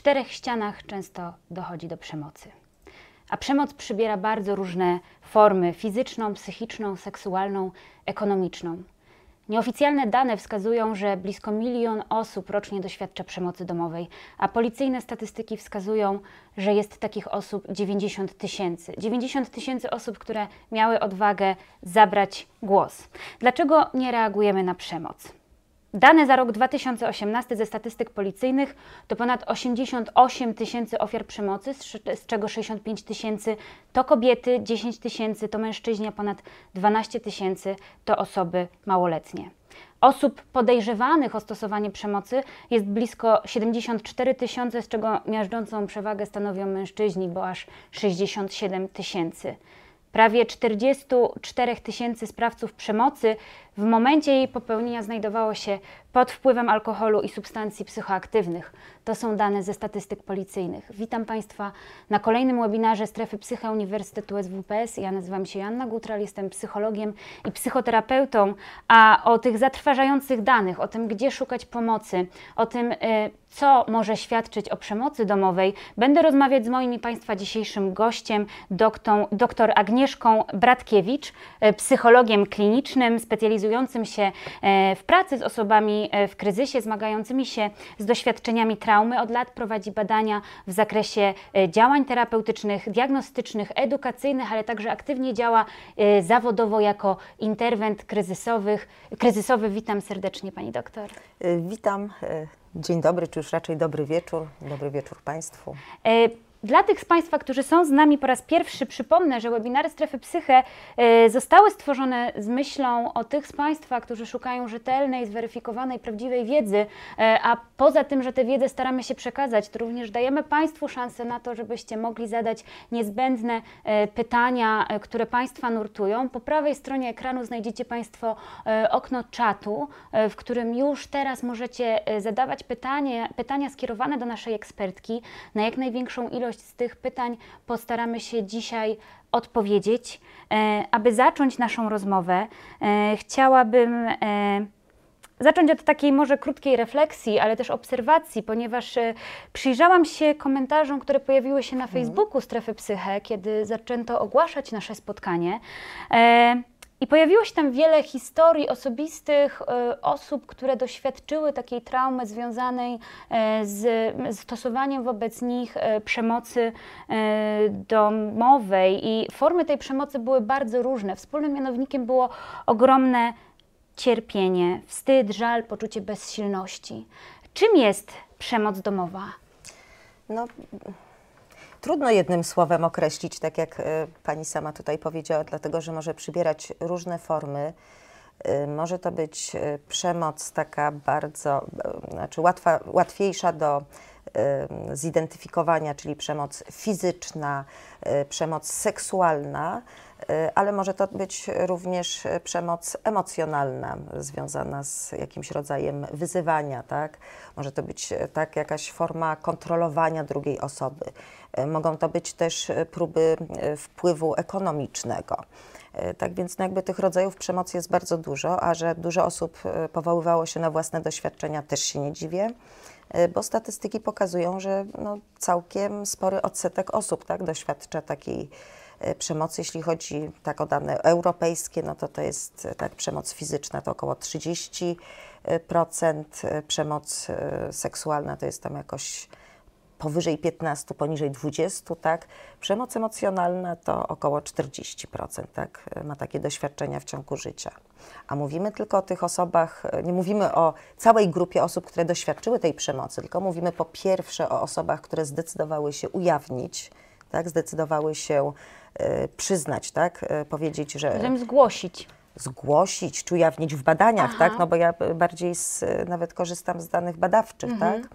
czterech ścianach często dochodzi do przemocy. A przemoc przybiera bardzo różne formy fizyczną, psychiczną, seksualną, ekonomiczną. Nieoficjalne dane wskazują, że blisko milion osób rocznie doświadcza przemocy domowej, a policyjne statystyki wskazują, że jest takich osób 90 tysięcy. 90 tysięcy osób, które miały odwagę zabrać głos. Dlaczego nie reagujemy na przemoc? Dane za rok 2018 ze statystyk policyjnych to ponad 88 tysięcy ofiar przemocy, z czego 65 tysięcy to kobiety, 10 tysięcy to mężczyźni, a ponad 12 tysięcy to osoby małoletnie. Osób podejrzewanych o stosowanie przemocy jest blisko 74 tysiące, z czego miażdżącą przewagę stanowią mężczyźni, bo aż 67 tysięcy. Prawie 44 tysięcy sprawców przemocy w momencie jej popełnienia znajdowało się pod wpływem alkoholu i substancji psychoaktywnych. To są dane ze statystyk policyjnych. Witam Państwa na kolejnym webinarze Strefy Psycha Uniwersytetu SWPS. Ja nazywam się Janna Gutral, jestem psychologiem i psychoterapeutą, a o tych zatrważających danych, o tym, gdzie szukać pomocy, o tym, y, co może świadczyć o przemocy domowej, będę rozmawiać z moim i Państwa dzisiejszym gościem, doktor Agnieszką Bratkiewicz, y, psychologiem klinicznym, specjalizującym się y, w pracy z osobami E, w kryzysie, zmagającymi się z doświadczeniami traumy. Od lat prowadzi badania w zakresie e, działań terapeutycznych, diagnostycznych, edukacyjnych, ale także aktywnie działa e, zawodowo jako interwent kryzysowych. kryzysowy. Witam serdecznie Pani doktor. Witam. Dzień dobry, czy już raczej dobry wieczór. Dobry wieczór Państwu. Dla tych z Państwa, którzy są z nami po raz pierwszy, przypomnę, że webinary Strefy Psyche e, zostały stworzone z myślą o tych z Państwa, którzy szukają rzetelnej, zweryfikowanej, prawdziwej wiedzy, e, a poza tym, że tę wiedzę staramy się przekazać, to również dajemy Państwu szansę na to, żebyście mogli zadać niezbędne e, pytania, które Państwa nurtują. Po prawej stronie ekranu znajdziecie Państwo okno czatu, w którym już teraz możecie zadawać pytanie, pytania skierowane do naszej ekspertki na jak największą ilość z tych pytań postaramy się dzisiaj odpowiedzieć. E, aby zacząć naszą rozmowę, e, chciałabym e, zacząć od takiej może krótkiej refleksji, ale też obserwacji, ponieważ przyjrzałam się komentarzom, które pojawiły się na mhm. Facebooku Strefy Psyche, kiedy zaczęto ogłaszać nasze spotkanie. I pojawiło się tam wiele historii osobistych y, osób, które doświadczyły takiej traumy związanej y, z stosowaniem wobec nich y, przemocy domowej. I formy tej przemocy były bardzo różne. Wspólnym mianownikiem było ogromne cierpienie, wstyd, żal, poczucie bezsilności. Czym jest przemoc domowa? No Trudno jednym słowem określić, tak jak e, pani sama tutaj powiedziała, dlatego że może przybierać różne formy. E, może to być e, przemoc taka bardzo, znaczy łatwa, łatwiejsza do zidentyfikowania, czyli przemoc fizyczna, przemoc seksualna, ale może to być również przemoc emocjonalna, związana z jakimś rodzajem wyzywania, tak? Może to być tak jakaś forma kontrolowania drugiej osoby. E, mogą to być też e, próby e, wpływu ekonomicznego. Tak więc no jakby tych rodzajów przemocy jest bardzo dużo, a że dużo osób powoływało się na własne doświadczenia, też się nie dziwię, bo statystyki pokazują, że no całkiem spory odsetek osób tak, doświadcza takiej przemocy. Jeśli chodzi tak o dane europejskie, no to to jest tak przemoc fizyczna to około 30%, przemoc seksualna to jest tam jakoś powyżej 15, poniżej 20, tak. Przemoc emocjonalna to około 40%, tak, ma takie doświadczenia w ciągu życia. A mówimy tylko o tych osobach, nie mówimy o całej grupie osób, które doświadczyły tej przemocy, tylko mówimy po pierwsze o osobach, które zdecydowały się ujawnić, tak, zdecydowały się przyznać, tak, y, powiedzieć, że... Zgłosić zgłosić czy ujawnić w badaniach, tak? No bo ja bardziej z, nawet korzystam z danych badawczych, mhm. tak?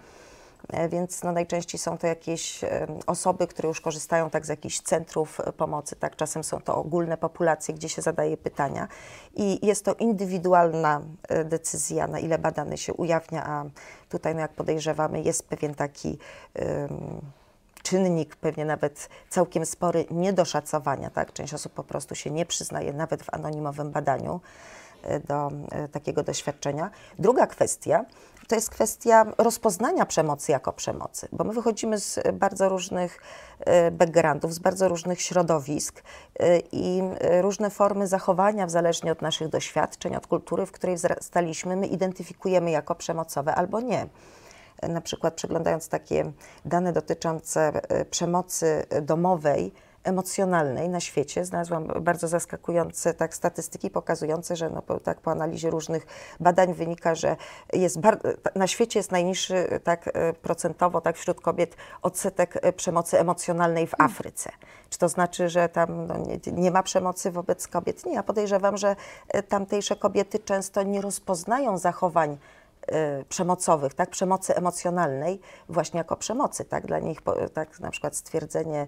E, więc no najczęściej są to jakieś osoby, które już korzystają tak z jakichś centrów e, pomocy, tak czasem są to ogólne populacje, gdzie się zadaje pytania i jest to indywidualna e, decyzja, na ile badany się ujawnia, a tutaj no jak podejrzewamy jest pewien taki um, czynnik, pewnie nawet całkiem spory niedoszacowania, tak? Część osób po prostu się nie przyznaje nawet w anonimowym badaniu do takiego doświadczenia. Druga kwestia to jest kwestia rozpoznania przemocy jako przemocy, bo my wychodzimy z bardzo różnych e, backgroundów, z bardzo różnych środowisk e, i e, różne formy zachowania, w zależnie od naszych doświadczeń, od kultury, w której wzrastaliśmy, my identyfikujemy jako przemocowe albo nie. Na przykład przeglądając takie dane dotyczące przemocy domowej, emocjonalnej na świecie. Znalazłam bardzo zaskakujące tak, statystyki pokazujące, że no, po, tak, po analizie różnych badań wynika, że jest na świecie jest najniższy tak, e, procentowo tak, wśród kobiet odsetek e, przemocy emocjonalnej w Afryce. Czy to znaczy, że tam no, nie, nie, ma przemocy wobec kobiet? Nie, ja podejrzewam, że e, tamtejsze kobiety często nie rozpoznają zachowań przemocowych, tak, przemocy emocjonalnej właśnie jako przemocy, tak, dla nich tak, na przykład stwierdzenie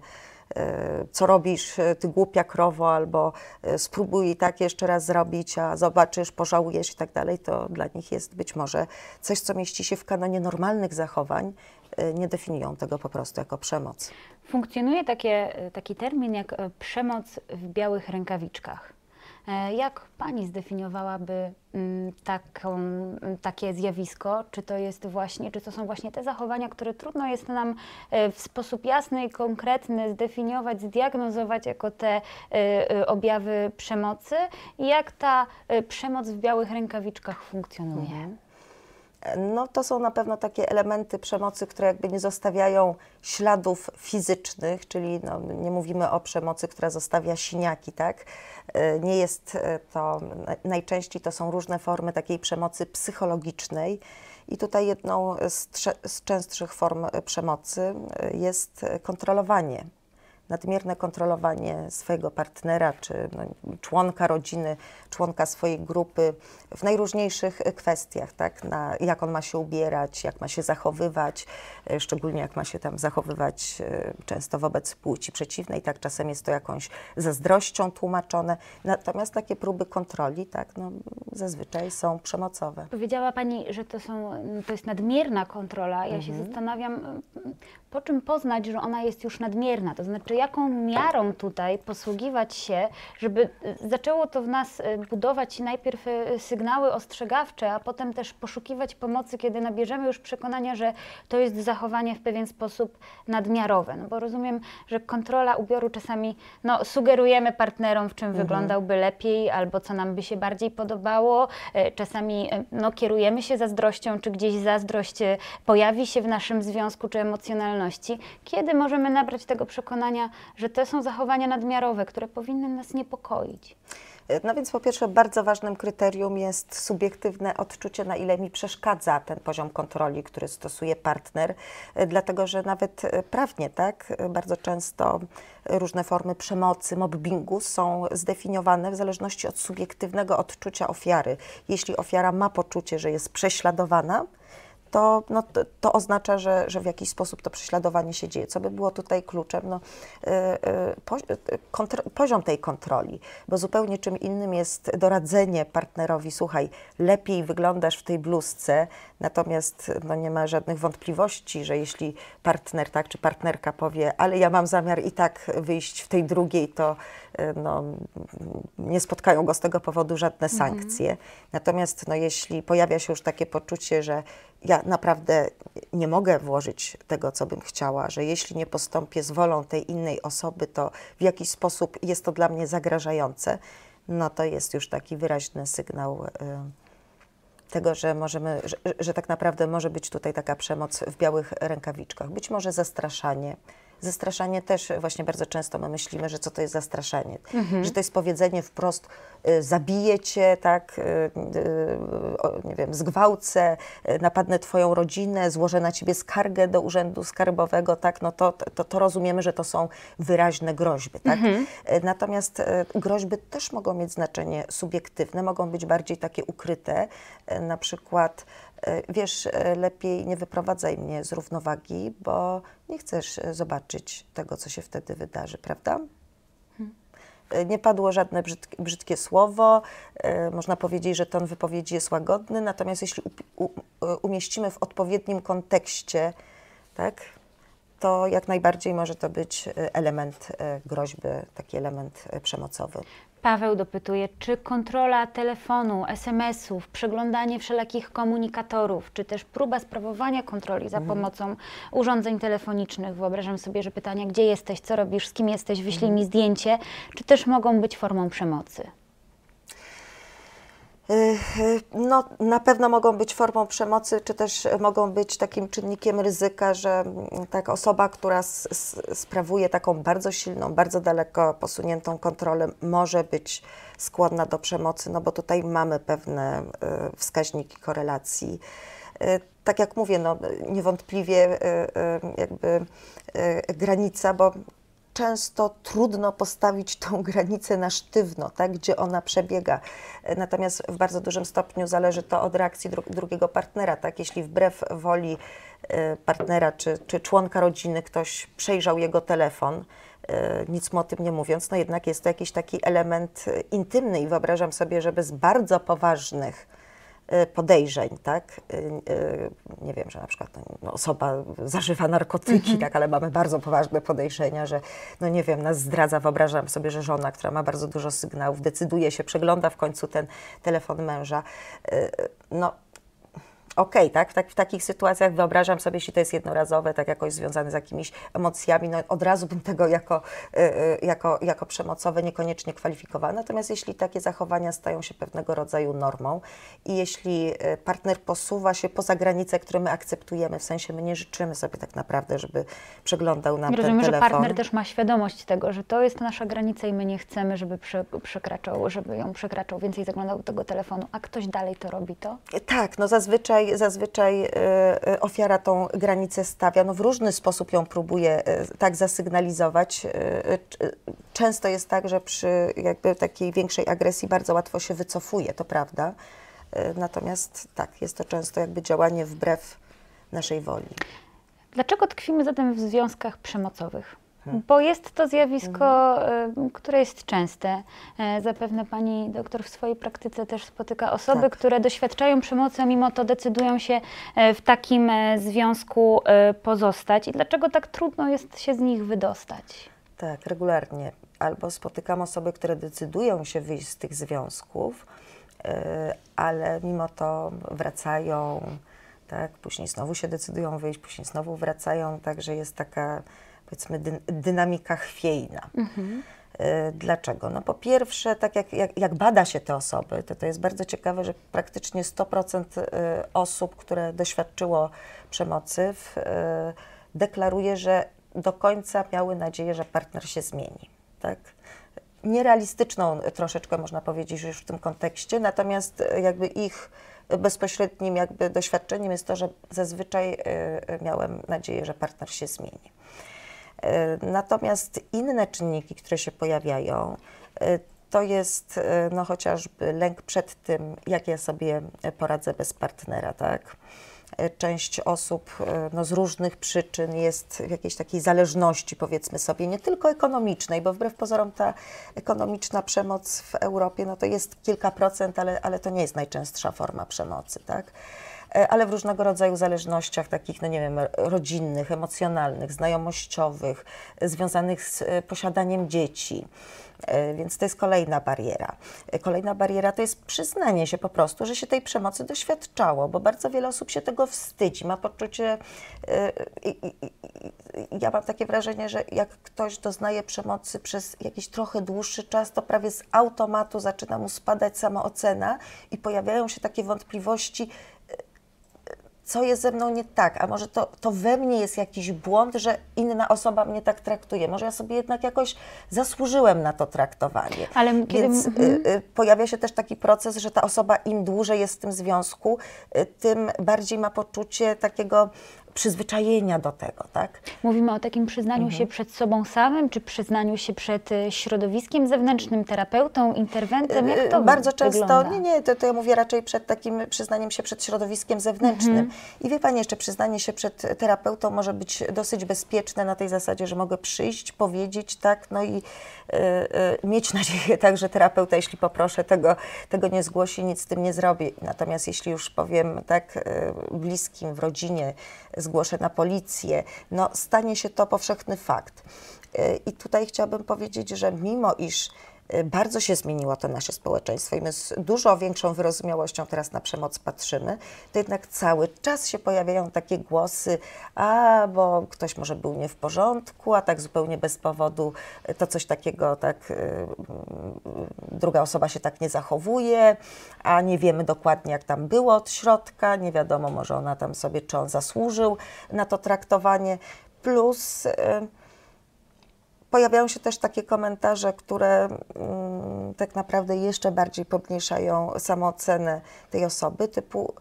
E, co robisz, e, ty głupia krowo, albo e, spróbuj tak jeszcze raz zrobić, a zobaczysz, pożałujesz i tak dalej, to dla nich jest być może coś, co mieści się w kanonie normalnych zachowań, nie definiują tego po prostu jako przemoc. Funkcjonuje takie, taki termin jak przemoc w białych rękawiczkach. E, jak Pani zdefiniowałaby mm, taką, mm, takie zjawisko? Czy to jest właśnie, czy to są właśnie te zachowania, które trudno jest nam e, w sposób jasny i konkretny zdefiniować, zdiagnozować jako te e, objawy przemocy? I jak ta przemoc w białych rękawiczkach funkcjonuje? No to są na pewno takie elementy przemocy, które jakby nie zostawiają śladów fizycznych, czyli no, nie mówimy o przemocy, która zostawia siniaki, tak? E, nie jest e, to, najczęściej to są różne formy takiej przemocy psychologicznej i tutaj jedną z, z częstszych form przemocy e, jest kontrolowanie nadmierne kontrolowanie swojego partnera czy no, członka rodziny, członka swojej grupy w najróżniejszych kwestiach, tak? Na, jak on ma się ubierać, jak ma się zachowywać, e, szczególnie jak ma się tam zachowywać e, często wobec płci przeciwnej, tak czasem jest to jakąś zazdrością tłumaczone. Natomiast takie próby kontroli, tak, no, zazwyczaj są przemocowe. Powiedziała Pani, że to, są, to jest nadmierna kontrola. Ja mhm. się zastanawiam, po czym poznać, że ona jest już nadmierna? To znaczy, jaką miarą tutaj posługiwać się, żeby y, zaczęło to w nas y, budować najpierw y, sygnały ostrzegawcze, a potem też poszukiwać pomocy, kiedy nabierzemy już przekonania, że to jest zachowanie w pewien sposób nadmiarowe. No bo rozumiem, że kontrola ubioru czasami no, sugerujemy partnerom, w czym mhm. wyglądałby lepiej albo co nam by się bardziej podobało. Czasami no, kierujemy się zazdrością, czy gdzieś zazdrość pojawi się w naszym związku, czy emocjonalności kiedy możemy nabrać tego przekonania, że to są zachowania nadmiarowe, które powinny nas niepokoić? No więc po pierwsze bardzo ważnym kryterium jest subiektywne odczucie, na ile mi przeszkadza ten poziom kontroli, który stosuje partner, dlatego że nawet prawnie, tak, bardzo często różne formy przemocy, mobbingu są zdefiniowane w zależności od subiektywnego odczucia ofiary. Jeśli ofiara ma poczucie, że jest prześladowana, to, no, to, to, oznacza, że, że w jakiś sposób to prześladowanie się dzieje. Co by było tutaj kluczem? No, y, y, po, y, poziom tej kontroli, bo zupełnie czym innym jest doradzenie partnerowi, słuchaj, lepiej wyglądasz w tej bluzce, natomiast no, nie ma żadnych wątpliwości, że jeśli partner tak, czy partnerka powie, ale ja mam zamiar i tak wyjść w tej drugiej, to no, nie spotkają go z tego powodu żadne mhm. sankcje. Mhm. Natomiast no, jeśli pojawia się już takie poczucie, że ja naprawdę nie mogę włożyć tego, co bym chciała, że jeśli nie postąpię z wolą tej innej osoby, to w jakiś sposób jest to dla mnie zagrażające, no to jest już taki wyraźny sygnał y, tego, że możemy, że, że tak naprawdę może być tutaj taka przemoc w białych rękawiczkach, być może zastraszanie Zastraszanie też właśnie bardzo często my myślimy, że co to jest zastraszanie, mhm. że to jest powiedzenie wprost y, zabiję cię, tak, y, y, nie wiem, zgwałcę, napadnę twoją rodzinę, złożę na ciebie skargę do urzędu skarbowego, tak, no to, to, to rozumiemy, że to są wyraźne groźby, tak. Mhm. Natomiast groźby też mogą mieć znaczenie subiektywne, mogą być bardziej takie ukryte, na przykład wiesz, e, lepiej nie wyprowadzaj mnie z równowagi, bo nie chcesz e, zobaczyć tego, co się wtedy wydarzy, prawda? Hmm. Nie padło żadne brzydkie, brzydkie słowo, można powiedzieć, że ton wypowiedzi jest łagodny, natomiast jeśli umieścimy w odpowiednim kontekście, tak, to jak najbardziej może to być element groźby, taki element przemocowy. Paweł dopytuje, czy kontrola telefonu, SMS-ów, przeglądanie wszelakich komunikatorów, czy też próba sprawowania kontroli za pomocą urządzeń telefonicznych, wyobrażam sobie, że pytania, gdzie jesteś, co robisz, z kim jesteś, wyślij mi zdjęcie, czy też mogą być formą przemocy? No, na pewno mogą być formą przemocy, czy też mogą być takim czynnikiem ryzyka, że tak osoba, która sprawuje taką bardzo silną, bardzo daleko posuniętą kontrolę, może być skłonna do przemocy, no bo tutaj mamy pewne e, wskaźniki korelacji. E, Tak jak mówię, no, niewątpliwie e, jakby granica, bo często trudno postawić tą granicę na sztywno, tak, gdzie ona przebiega. Natomiast w bardzo dużym stopniu zależy to od reakcji dru drugiego partnera. Tak? Jeśli wbrew woli e, partnera czy, czy członka rodziny ktoś przejrzał jego telefon, e, nic mu o tym nie mówiąc, no jednak jest to jakiś taki element e, intymny i wyobrażam sobie, że bez bardzo poważnych podejrzeń, tak? E, e, Nie wiem, że na przykład no, osoba zażywa narkotyki, tak, ale mamy bardzo poważne podejrzenia, że no nie wiem, nas zdradza. Wyobrażam sobie, że żona, która ma bardzo dużo sygnałów, decyduje się, przegląda w końcu ten telefon męża. E, No, okej, tak? W, tak? w takich sytuacjach wyobrażam sobie, jeśli to jest jednorazowe, tak jakoś związane z jakimiś emocjami, no od razu bym tego jako, y, y, jako, jako przemocowe niekoniecznie kwalifikowała. Natomiast jeśli takie zachowania stają się pewnego rodzaju normą i jeśli y, partner posuwa się poza granice, które my akceptujemy, w sensie my nie życzymy sobie tak naprawdę, żeby przeglądał nam Rozumiem, ten że telefon. partner też ma świadomość tego, że to jest nasza granica i my nie chcemy, żeby prze, przekraczał, żeby ją przekraczał, więcej zaglądał do tego telefonu, a ktoś dalej to robi, to? Tak, no zazwyczaj, zazwyczaj e, e, ofiara tą granicę stawia, no w różny sposób ją próbuje e, tak zasygnalizować. Często jest tak, że przy jakby takiej większej agresji bardzo łatwo się wycofuje, to prawda. Natomiast tak, jest to często jakby działanie wbrew naszej woli. Dlaczego tkwimy zatem w związkach przemocowych? Bo jest to zjawisko, y, które jest częste. E, Zapewne pani doktor w swojej praktyce też spotyka osoby, Tak. które doświadczają przemocy, a mimo to decydują się e, w takim e, związku pozostać. I dlaczego tak trudno jest się z nich wydostać? Tak, regularnie. Albo spotykam osoby, które decydują się wyjść z tych związków, ale mimo to wracają, tak, później znowu się decydują wyjść, później znowu wracają, także jest taka, powiedzmy, dy, dynamika chwiejna. E, Dlaczego? No po pierwsze, tak jak, jak, jak bada się te osoby, to to jest bardzo ciekawe, że praktycznie 100% e, osób, które doświadczyło przemocy, w, e, deklaruje, że do końca miały nadzieję, że partner się zmieni. Tak? Nierealistyczną troszeczkę można powiedzieć już w tym kontekście, natomiast jakby ich bezpośrednim jakby doświadczeniem jest to, że zazwyczaj miałem nadzieję, że partner się zmieni. E, Natomiast inne czynniki, które się pojawiają, e, to jest e, no, chociażby lęk przed tym, jak ja sobie poradzę bez partnera, tak? Część osób no, z różnych przyczyn jest w jakiejś takiej zależności, powiedzmy sobie, nie tylko ekonomicznej, bo wbrew pozorom ta ekonomiczna przemoc w Europie no, to jest kilka procent, ale, ale to nie jest najczęstsza forma przemocy, tak? E, ale w różnego rodzaju zależnościach takich, no nie wiem, rodzinnych, emocjonalnych, znajomościowych, związanych z e, posiadaniem dzieci. E, Więc to jest kolejna bariera. Kolejna bariera to jest przyznanie się po prostu, że się tej przemocy doświadczało, bo bardzo wiele osób się tego wstydzi, ma poczucie. Ja mam takie wrażenie, że jak ktoś doznaje przemocy przez jakiś trochę dłuższy czas, to prawie z automatu zaczyna mu spadać samoocena i pojawiają się takie wątpliwości, co jest ze mną nie tak, a może to, to we mnie jest jakiś błąd, że inna osoba mnie tak traktuje. Może ja sobie jednak jakoś zasłużyłem na to traktowanie. Ale kiedy- Więc y, y, pojawia się też taki proces, że ta osoba im dłużej jest w tym związku, y, tym bardziej ma poczucie takiego przyzwyczajenia do tego, tak? Mówimy o takim przyznaniu Mhm. się przed sobą samym, czy przyznaniu się przed e, środowiskiem zewnętrznym, terapeutą, interwentem? Jak to Y, Bardzo często, wygląda? nie, nie, to, to ja mówię raczej przed takim przyznaniem się przed środowiskiem zewnętrznym. Mhm. I wie Pani, jeszcze przyznanie się przed terapeutą może być dosyć bezpieczne na tej zasadzie, że mogę przyjść, powiedzieć, tak, no i y, y, mieć nadzieję tak, że terapeuta, jeśli poproszę, tego, tego nie zgłosi, nic z tym nie zrobi. Natomiast jeśli już powiem tak y, bliskim, w rodzinie, zgłoszę na policję, no stanie się to powszechny fakt. Y, I tutaj chciałabym powiedzieć, że mimo iż Bardzo się zmieniło to nasze społeczeństwo i my z dużo większą wyrozumiałością teraz na przemoc patrzymy, to jednak cały czas się pojawiają takie głosy, a bo ktoś może był nie w porządku, a tak zupełnie bez powodu y, to coś takiego, tak y, druga osoba się tak nie zachowuje, a nie wiemy dokładnie jak tam było od środka, nie wiadomo może ona tam sobie, czy on zasłużył na to traktowanie, plus... Pojawiają się też takie komentarze, które mm, tak naprawdę jeszcze bardziej pomniejszają samoocenę tej osoby, typu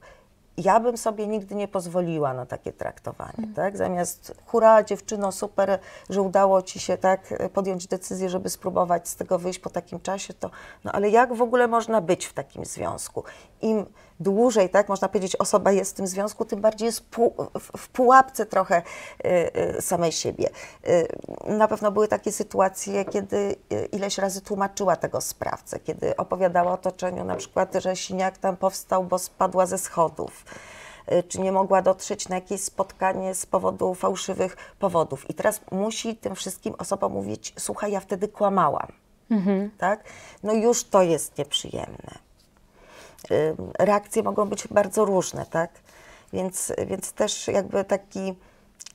ja bym sobie nigdy nie pozwoliła na takie traktowanie, tak? Zamiast hura dziewczyno, super, że udało ci się tak podjąć decyzję, żeby spróbować z tego wyjść po takim czasie, to no ale jak w ogóle można być w takim związku? Im dłużej, tak, można powiedzieć, osoba jest w tym związku, tym bardziej jest w, pułapce trochę y, y, samej siebie. Y, na pewno były takie sytuacje, kiedy ileś razy tłumaczyła tego sprawcę, kiedy opowiadała otoczeniu na przykład, że siniak tam powstał, bo spadła ze schodów czy nie mogła dotrzeć na jakieś spotkanie z powodu fałszywych powodów. I teraz musi tym wszystkim osobom mówić, słuchaj, ja wtedy kłamałam. Tak? No już to jest nieprzyjemne. Ym, Reakcje mogą być bardzo różne, tak? Więc, więc też jakby taki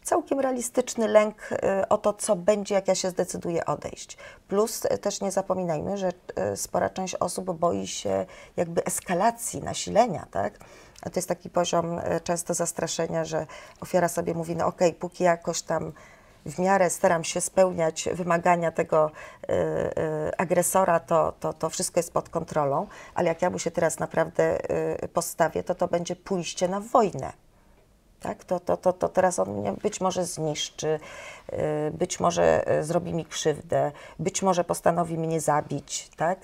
całkiem realistyczny lęk y, o to, co będzie, jak ja się zdecyduję odejść. Plus y, też nie zapominajmy, że y, spora część osób boi się jakby eskalacji, nasilenia, tak? A to jest taki poziom y, często zastraszenia, że ofiara sobie mówi, no okej, póki jakoś tam w miarę staram się spełniać wymagania tego y, y, agresora, to, to, to wszystko jest pod kontrolą, ale jak ja mu się teraz naprawdę y, postawię, to to będzie pójście na wojnę. Tak? To, to, to, to teraz on mnie być może zniszczy, być może zrobi mi krzywdę, być może postanowi mnie zabić. Tak?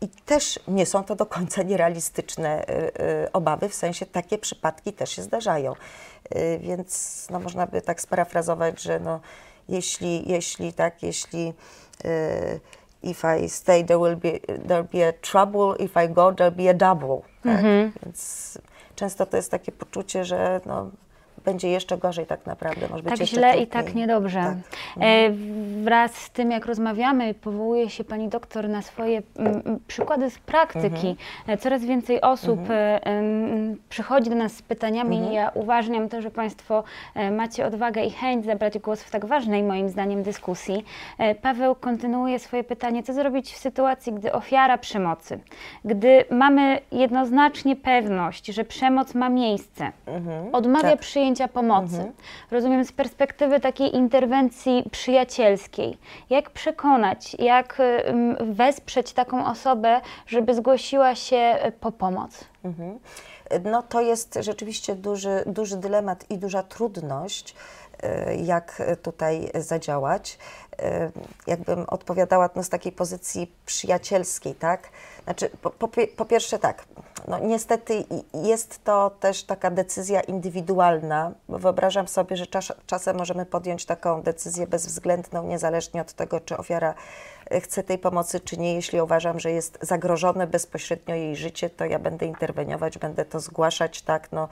I też nie są to do końca nierealistyczne obawy, w sensie takie przypadki też się zdarzają. Y, Więc no, można by tak sparafrazować, że no, jeśli, jeśli tak, jeśli y, if I stay, there will be, there'll be a trouble, if I go, there'll be a double. Tak? Więc często to jest takie poczucie, że no, będzie jeszcze gorzej tak naprawdę. Może być Tak jeszcze źle i tak niedobrze. Tak. E, wraz z tym, jak rozmawiamy, powołuje się pani doktor na swoje mm, mm, przykłady z praktyki. Mhm. E, Coraz więcej osób e, em, przychodzi do nas z pytaniami Mhm. i ja uważniam to, że państwo e, macie odwagę i chęć zabrać głos w tak ważnej moim zdaniem dyskusji. E, Paweł kontynuuje swoje pytanie, co zrobić w sytuacji, gdy ofiara przemocy, gdy mamy jednoznacznie pewność, że przemoc ma miejsce, odmawia tak. przyjęcia pomocy. Rozumiem z perspektywy takiej interwencji przyjacielskiej. Jak przekonać, jak wesprzeć taką osobę, żeby zgłosiła się y, po pomoc? No to jest rzeczywiście duży, duży dylemat i duża trudność, e, jak tutaj zadziałać. E, Jakbym odpowiadała no, z takiej pozycji przyjacielskiej, tak? Znaczy, po, po, po pierwsze tak, no niestety jest to też taka decyzja indywidualna, wyobrażam sobie, że czas, czasem możemy podjąć taką decyzję bezwzględną, niezależnie od tego, czy ofiara e, chce tej pomocy, czy nie. Jeśli uważam, że jest zagrożone bezpośrednio jej życie, to ja będę interweniować, będę to zgłaszać, tak, no,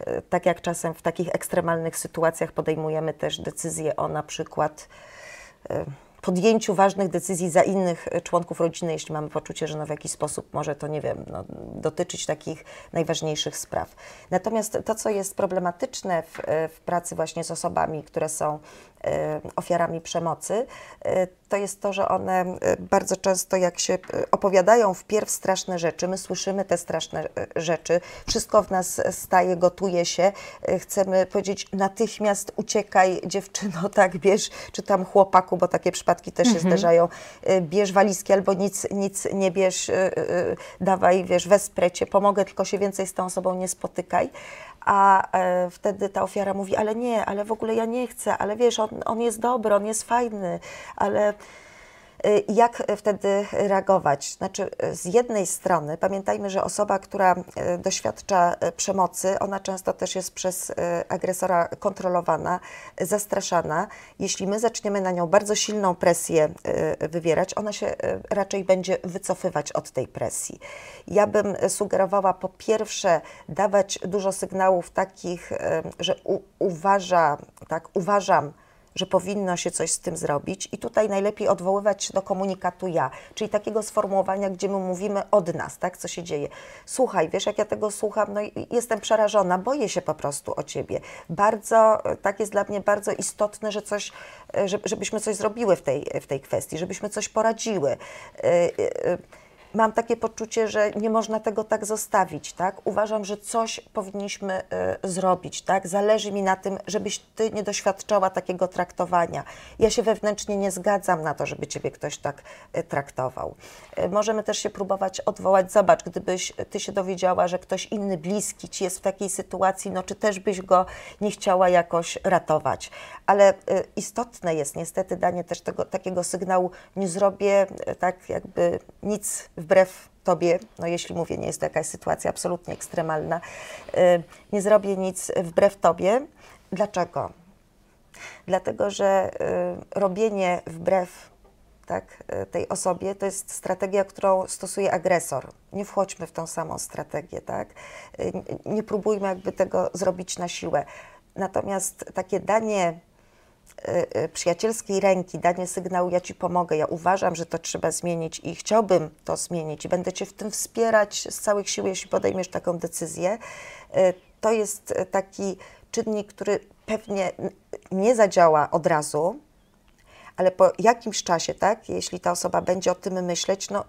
e, tak jak czasem w takich ekstremalnych sytuacjach podejmujemy też decyzje o na przykład podjęciu ważnych decyzji za innych e, członków rodziny, jeśli mamy poczucie, że no w jakiś sposób może to, nie wiem, no, dotyczyć takich najważniejszych spraw. Natomiast to, co jest problematyczne w, e, w pracy właśnie z osobami, które są ofiarami przemocy, e, to jest to, że one e, bardzo często, jak się opowiadają wpierw straszne rzeczy, my słyszymy te straszne rzeczy, wszystko w nas staje, gotuje się, chcemy powiedzieć natychmiast uciekaj dziewczyno, tak, bierz, czy tam chłopaku, bo takie przypadki też się zdarzają, bierz walizki albo nic, nic nie bierz, dawaj, wiesz, wesprę cię, pomogę, tylko się więcej z tą osobą nie spotykaj. A e, wtedy ta ofiara mówi, ale nie, ale w ogóle ja nie chcę, ale wiesz, on, on jest dobry, on jest fajny, ale Jak wtedy reagować? Znaczy, y, z jednej strony pamiętajmy, że osoba, która y, doświadcza y, przemocy, ona często też jest przez y, agresora kontrolowana, y, zastraszana. Jeśli my zaczniemy na nią bardzo silną presję y, wywierać, ona się y, raczej będzie wycofywać od tej presji. Ja bym y, sugerowała po pierwsze dawać dużo sygnałów takich, y, że u, uważa, tak, uważam, że powinno się coś z tym zrobić i tutaj najlepiej odwoływać się do komunikatu ja, czyli takiego sformułowania, gdzie my mówimy od nas, tak, co się dzieje. Słuchaj, wiesz, jak ja tego słucham, no jestem przerażona, boję się po prostu o ciebie. Bardzo, tak jest dla mnie bardzo istotne, że coś, żebyśmy coś zrobiły w tej, w tej kwestii, żebyśmy coś poradziły. Yy, yy, mam takie poczucie, że nie można tego tak zostawić, tak? Uważam, że coś powinniśmy y, zrobić, tak? Zależy mi na tym, żebyś ty nie doświadczała takiego traktowania. Ja się wewnętrznie nie zgadzam na to, żeby ciebie ktoś tak y, traktował. Y, możemy też się próbować odwołać. Zobacz, gdybyś ty się dowiedziała, że ktoś inny bliski ci jest w takiej sytuacji, no czy też byś go nie chciała jakoś ratować. Ale istotne jest niestety danie też tego, takiego sygnału, nie zrobię tak jakby nic wbrew Tobie, no jeśli mówię, nie jest to jakaś sytuacja absolutnie ekstremalna, y, nie zrobię nic wbrew Tobie. Dlaczego? Dlatego, że y, robienie wbrew tak, y, tej osobie to jest strategia, którą stosuje agresor. Nie wchodźmy w tą samą strategię, tak? Nie próbujmy jakby tego zrobić na siłę. Natomiast takie danie Y, y, przyjacielskiej ręki, danie sygnału, ja Ci pomogę, ja uważam, że to trzeba zmienić i chciałbym to zmienić. I będę Cię w tym wspierać z całych sił, jeśli podejmiesz taką decyzję, y, to jest taki czynnik, który pewnie nie zadziała od razu, ale po jakimś czasie, tak, jeśli ta osoba będzie o tym myśleć, no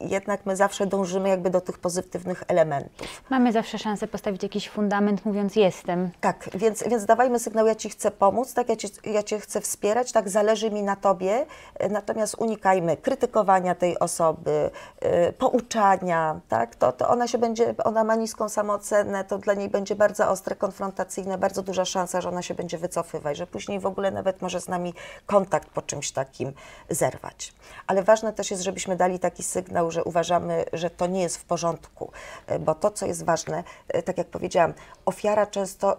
jednak my zawsze dążymy jakby do tych pozytywnych elementów. Mamy zawsze szansę postawić jakiś fundament, mówiąc jestem. Tak, więc, więc dawajmy sygnał, ja Ci chcę pomóc, tak, ja, ci, ja Cię chcę wspierać, tak, zależy mi na Tobie, natomiast unikajmy krytykowania tej osoby, yy, pouczania, tak, to, to ona się będzie, ona ma niską samoocenę, to dla niej będzie bardzo ostre, konfrontacyjne, bardzo duża szansa, że ona się będzie wycofywać, że później w ogóle nawet może z nami kontakt po czymś takim zerwać. Ale ważne też jest, żebyśmy dali taki sygnał, że uważamy, że to nie jest w porządku, e, bo to, co jest ważne, e, tak jak powiedziałam, ofiara często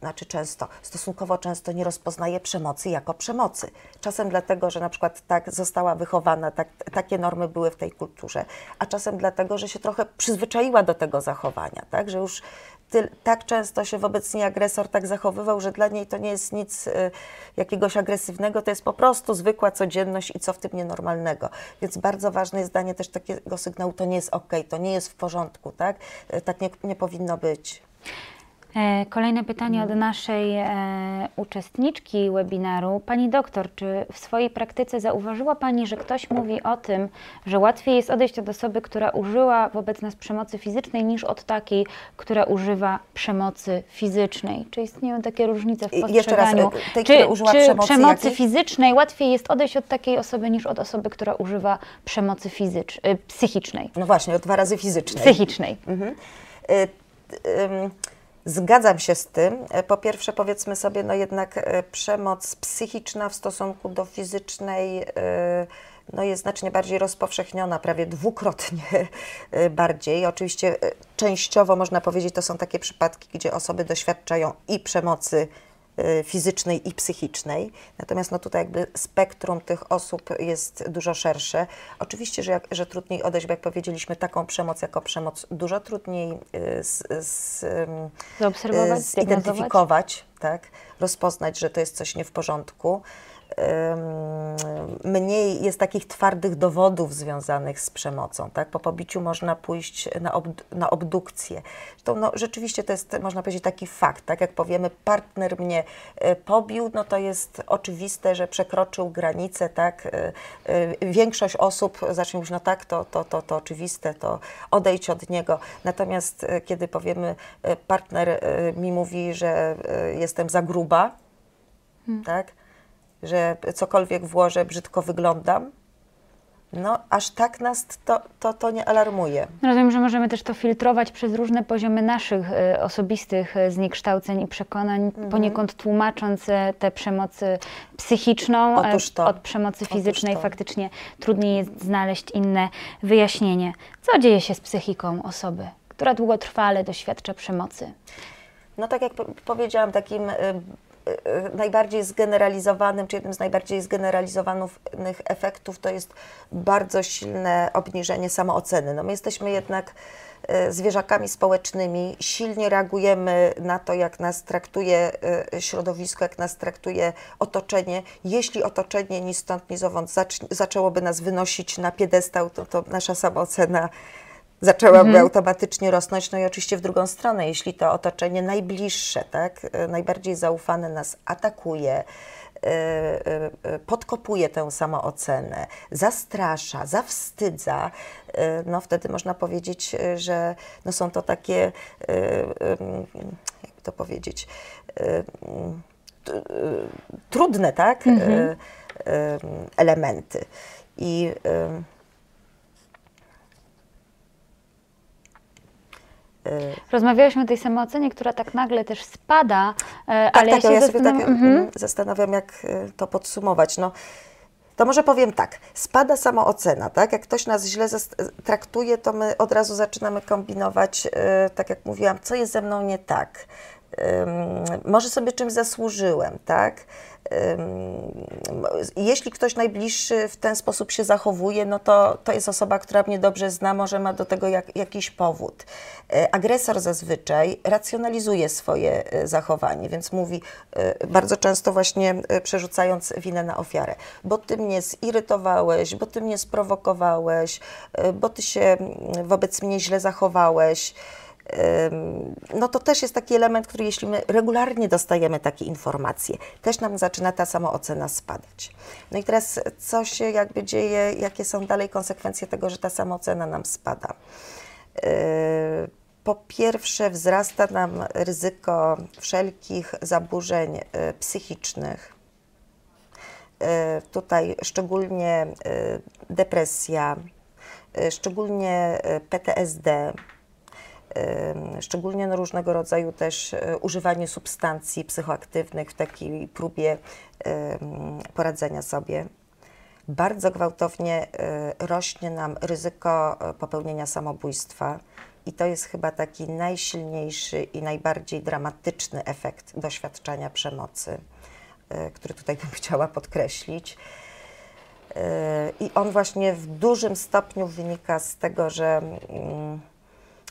znaczy często, stosunkowo często nie rozpoznaje przemocy jako przemocy. Czasem dlatego, że na przykład tak została wychowana, tak, takie normy były w tej kulturze, a czasem dlatego, że się trochę przyzwyczaiła do tego zachowania, tak, że już ty, tak często się wobec niej agresor tak zachowywał, że dla niej to nie jest nic y, jakiegoś agresywnego, to jest po prostu zwykła codzienność i co w tym nienormalnego. Więc bardzo ważne jest danie też takiego sygnału, to nie jest ok, to nie jest w porządku, tak, y, tak nie, nie powinno być. E, kolejne pytanie od naszej e, uczestniczki webinaru. Pani doktor, czy w swojej praktyce zauważyła Pani, że ktoś mówi o tym, że łatwiej jest odejść od osoby, która użyła wobec nas przemocy fizycznej, niż od takiej, która używa przemocy fizycznej? Czy istnieją takie różnice w postrzeganiu? Jeszcze raz, e, tej, czy, użyła czy przemocy, przemocy fizycznej łatwiej jest odejść od takiej osoby, niż od osoby, która używa przemocy fizycz, psychicznej? No właśnie, o dwa razy fizycznej. Psychicznej. Mhm. Y, y, Zgadzam się z tym. E, po pierwsze, powiedzmy sobie, no jednak e, przemoc psychiczna w stosunku do fizycznej e, no jest znacznie bardziej rozpowszechniona, prawie dwukrotnie bardziej. Oczywiście częściowo można powiedzieć, to są takie przypadki, gdzie osoby doświadczają i przemocy fizycznej i psychicznej. Natomiast no tutaj jakby spektrum tych osób jest dużo szersze. Oczywiście, że, jak, że trudniej odejść, bo jak powiedzieliśmy, taką przemoc jako przemoc dużo trudniej y, z, z, y, zidentyfikować, tak? rozpoznać, że to jest coś nie w porządku mniej jest takich twardych dowodów związanych z przemocą. Tak? Po pobiciu można pójść na, ob, na obdukcję. To, no, rzeczywiście to jest, można powiedzieć, taki fakt. Tak jak powiemy, partner mnie e, pobił, no to jest oczywiste, że przekroczył granicę. Tak? E, e, większość osób zacznie mówić, no tak, to, to, to, to oczywiste, to odejdź od niego. Natomiast kiedy powiemy, partner mi mówi, że jestem za gruba, hmm. tak? Że cokolwiek włożę, brzydko wyglądam. No, aż tak nas to, to, to nie alarmuje. Rozumiem, że możemy też to filtrować przez różne poziomy naszych y, osobistych y, zniekształceń i przekonań, mhm. poniekąd tłumacząc y, tę przemoc psychiczną od przemocy fizycznej. Faktycznie trudniej jest znaleźć inne wyjaśnienie. Co dzieje się z psychiką osoby, która długotrwale doświadcza przemocy? No tak jak powiedziałam, takim Y, najbardziej zgeneralizowanym, czy jednym z najbardziej zgeneralizowanych efektów to jest bardzo silne obniżenie samooceny. No my jesteśmy jednak e, zwierzakami społecznymi, silnie reagujemy na to, jak nas traktuje środowisko, jak nas traktuje otoczenie. Jeśli otoczenie ni stąd, ni zowąd zac- zaczęłoby nas wynosić na piedestał, to, to nasza samoocena zaczęłaby automatycznie rosnąć. No i oczywiście w drugą stronę, jeśli to otoczenie najbliższe, tak, najbardziej zaufane nas atakuje, e, e, e, podkopuje tę samoocenę, zastrasza, zawstydza, no wtedy można powiedzieć, że no są to takie, jak to powiedzieć, trudne, tak, em, elementy. I Rozmawiałyśmy o tej samoocenie, która tak nagle też spada, e, Tak, ale tak, ja się ja sobie tak zastanawiam... mhm. mm, zastanawiam, jak y, to podsumować. No, to może powiem tak, spada samoocena, tak? Jak ktoś nas źle zas- traktuje, to my od razu zaczynamy kombinować, tak jak mówiłam, co jest ze mną nie tak. Może sobie czymś zasłużyłem, tak? Jeśli ktoś najbliższy w ten sposób się zachowuje, no to, to jest osoba, która mnie dobrze zna, może ma do tego jak, jakiś powód. E, Agresor zazwyczaj racjonalizuje swoje e, zachowanie, więc mówi e, bardzo często właśnie przerzucając winę na ofiarę, bo ty mnie zirytowałeś, bo ty mnie sprowokowałeś, bo ty się mm, wobec mnie źle zachowałeś. No to też jest taki element, który jeśli my regularnie dostajemy takie informacje, też nam zaczyna ta samoocena spadać. No i teraz co się jakby dzieje, jakie są dalej konsekwencje tego, że ta samoocena nam spada? Po pierwsze, wzrasta nam ryzyko wszelkich zaburzeń yy, psychicznych. Yy, Tutaj szczególnie yy, depresja, szczególnie PTSD, szczególnie no, różnego rodzaju też y, używanie substancji psychoaktywnych w takiej próbie poradzenia sobie. Bardzo gwałtownie y, rośnie nam ryzyko y, popełnienia samobójstwa i to jest chyba taki najsilniejszy i najbardziej dramatyczny efekt doświadczenia przemocy, który tutaj bym chciała podkreślić. I on właśnie w dużym stopniu wynika z tego, że, mm,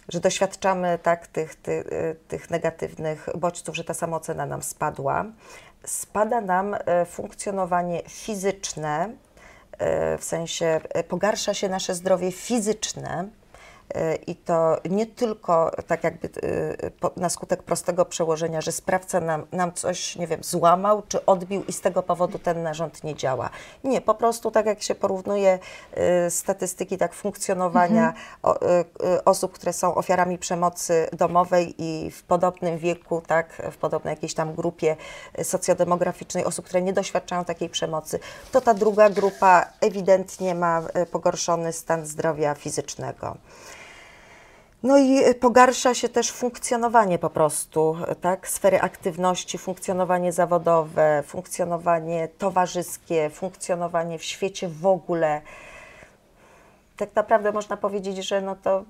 że doświadczamy tak, tych, tych, tych negatywnych bodźców, że ta samoocena nam spadła. Spada nam e, funkcjonowanie fizyczne, e, w sensie pogarsza się nasze zdrowie fizyczne. E, I to nie tylko tak jakby e, na skutek prostego przełożenia, że sprawca nam, nam coś, nie wiem, złamał czy odbił i z tego powodu ten narząd nie działa. Nie, po prostu tak jak się porównuje e, statystyki tak funkcjonowania e, osób, które są ofiarami przemocy domowej i w podobnym wieku, tak, w podobnej jakiejś tam grupie socjodemograficznej osób, które nie doświadczają takiej przemocy, to ta druga grupa ewidentnie ma pogorszony stan zdrowia fizycznego. No i y, pogarsza się też funkcjonowanie po prostu, y, tak? Sfery aktywności, funkcjonowanie zawodowe, funkcjonowanie towarzyskie, funkcjonowanie w świecie w ogóle. Tak naprawdę można powiedzieć, że no to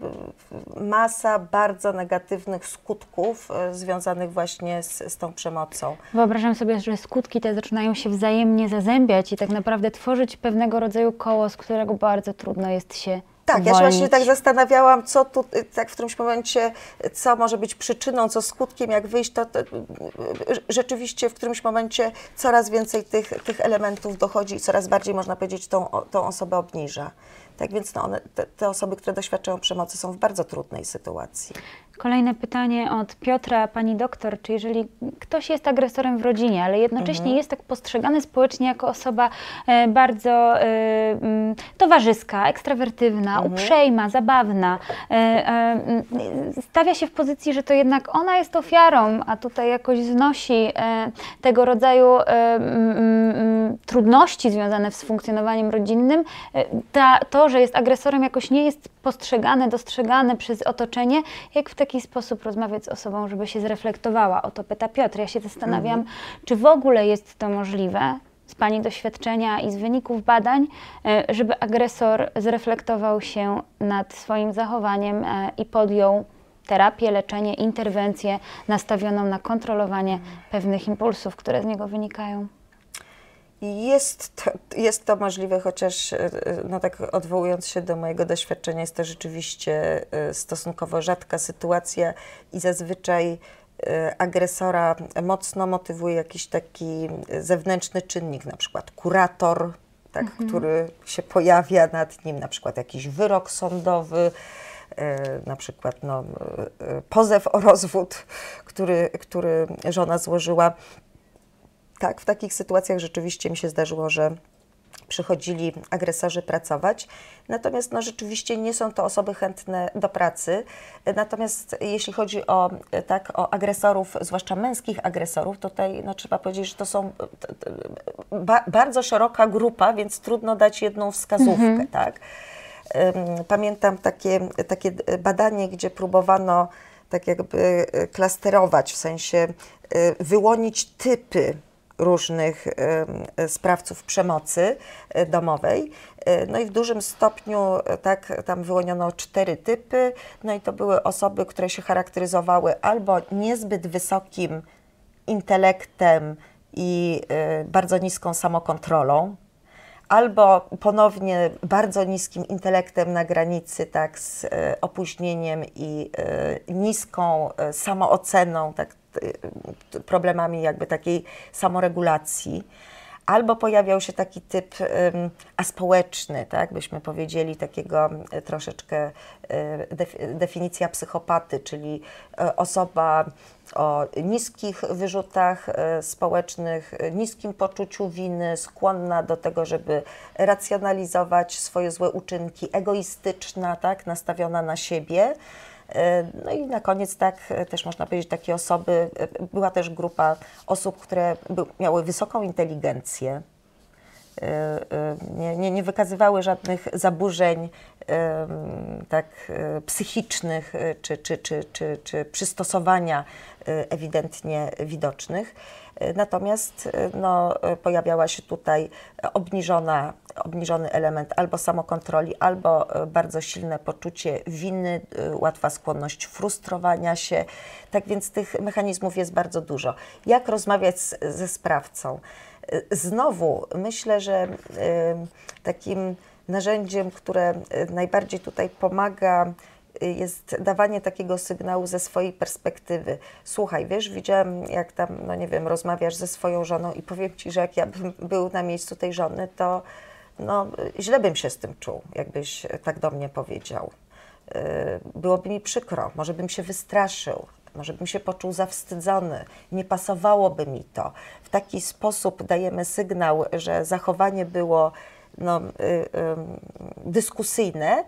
y, masa bardzo negatywnych skutków y, związanych właśnie z, z tą przemocą. Wyobrażam sobie, że skutki te zaczynają się wzajemnie zazębiać i tak naprawdę tworzyć pewnego rodzaju koło, z którego bardzo trudno jest się Tak, ja się właśnie tak zastanawiałam, co tu, y, tak w którymś momencie, y, co może być przyczyną, co skutkiem, jak wyjść, to, to y, y, rzeczywiście w którymś momencie coraz więcej tych, tych elementów dochodzi i coraz bardziej, można powiedzieć, tą, tą osobę obniża. Tak więc no one, te, te osoby, które doświadczają przemocy są w bardzo trudnej sytuacji. Kolejne pytanie od Piotra, pani doktor, czy jeżeli ktoś jest agresorem w rodzinie, ale jednocześnie Mhm. jest tak postrzegany społecznie jako osoba e, bardzo e, mm, towarzyska, ekstrawertywna, Mhm. uprzejma, zabawna, e, mm, stawia się w pozycji, że to jednak ona jest ofiarą, a tutaj jakoś znosi tego rodzaju mm, trudności związane z funkcjonowaniem rodzinnym, ta, to, że jest agresorem jakoś nie jest postrzegane, dostrzegane przez otoczenie, jak w taki sposób rozmawiać z osobą, żeby się zreflektowała. O to pyta Piotr. Ja się zastanawiam, czy w ogóle jest to możliwe z Pani doświadczenia i z wyników badań, e, żeby agresor zreflektował się nad swoim zachowaniem e, i podjął terapię, leczenie, interwencję nastawioną na kontrolowanie pewnych impulsów, które z niego wynikają. Jest to, jest to możliwe, chociaż e, no tak odwołując się do mojego doświadczenia, jest to rzeczywiście e, stosunkowo rzadka sytuacja i zazwyczaj e, agresora mocno motywuje jakiś taki zewnętrzny czynnik, na przykład kurator, tak, który się pojawia nad nim, na przykład jakiś wyrok sądowy, na przykład no, pozew o rozwód, który, który żona złożyła. Tak, w takich sytuacjach rzeczywiście mi się zdarzyło, że przychodzili agresorzy pracować, natomiast no, rzeczywiście nie są to osoby chętne do pracy. Natomiast jeśli chodzi o, tak, o agresorów, zwłaszcza męskich agresorów, tutaj no, trzeba powiedzieć, że to są ba bardzo szeroka grupa, więc trudno dać jedną wskazówkę. Mhm. Tak? Pamiętam takie, takie badanie, gdzie próbowano tak jakby klasterować, w sensie y, wyłonić typy różnych sprawców przemocy e, domowej. E, no i w dużym stopniu e, tak, tam wyłoniono cztery typy, no i to były osoby, które się charakteryzowały albo niezbyt wysokim intelektem i bardzo niską samokontrolą, albo ponownie bardzo niskim intelektem na granicy, tak, z opóźnieniem i niską samooceną, tak, problemami jakby takiej samoregulacji. Albo pojawiał się taki typ um, aspołeczny, tak byśmy powiedzieli, takiego y, troszeczkę y, definicja psychopaty, czyli osoba o niskich wyrzutach społecznych, niskim poczuciu winy, skłonna do tego, żeby racjonalizować swoje złe uczynki, egoistyczna, tak, nastawiona na siebie. E, no i na koniec, tak e, też można powiedzieć, takie osoby, e, była też grupa osób, które miały wysoką inteligencję, nie, nie, nie wykazywały żadnych zaburzeń tak, psychicznych czy, czy, czy, czy, czy przystosowania ewidentnie widocznych. Natomiast no, pojawiała się tutaj obniżona, obniżony element albo samokontroli, albo bardzo silne poczucie winy, łatwa skłonność frustrowania się. Tak więc tych mechanizmów jest bardzo dużo. Jak rozmawiać z, ze sprawcą? Znowu myślę, że takim narzędziem, które najbardziej tutaj pomaga, jest dawanie takiego sygnału ze swojej perspektywy. Słuchaj, wiesz, widziałem, jak tam, no nie wiem, rozmawiasz ze swoją żoną i powiem ci, że jak ja bym był na miejscu tej żony, to no, źle bym się z tym czuł, jakbyś tak do mnie powiedział. Y, byłoby mi przykro, może bym się wystraszył, może bym się poczuł zawstydzony, nie pasowałoby mi to. W taki sposób dajemy sygnał, że zachowanie było no, y, y, dyskusyjne,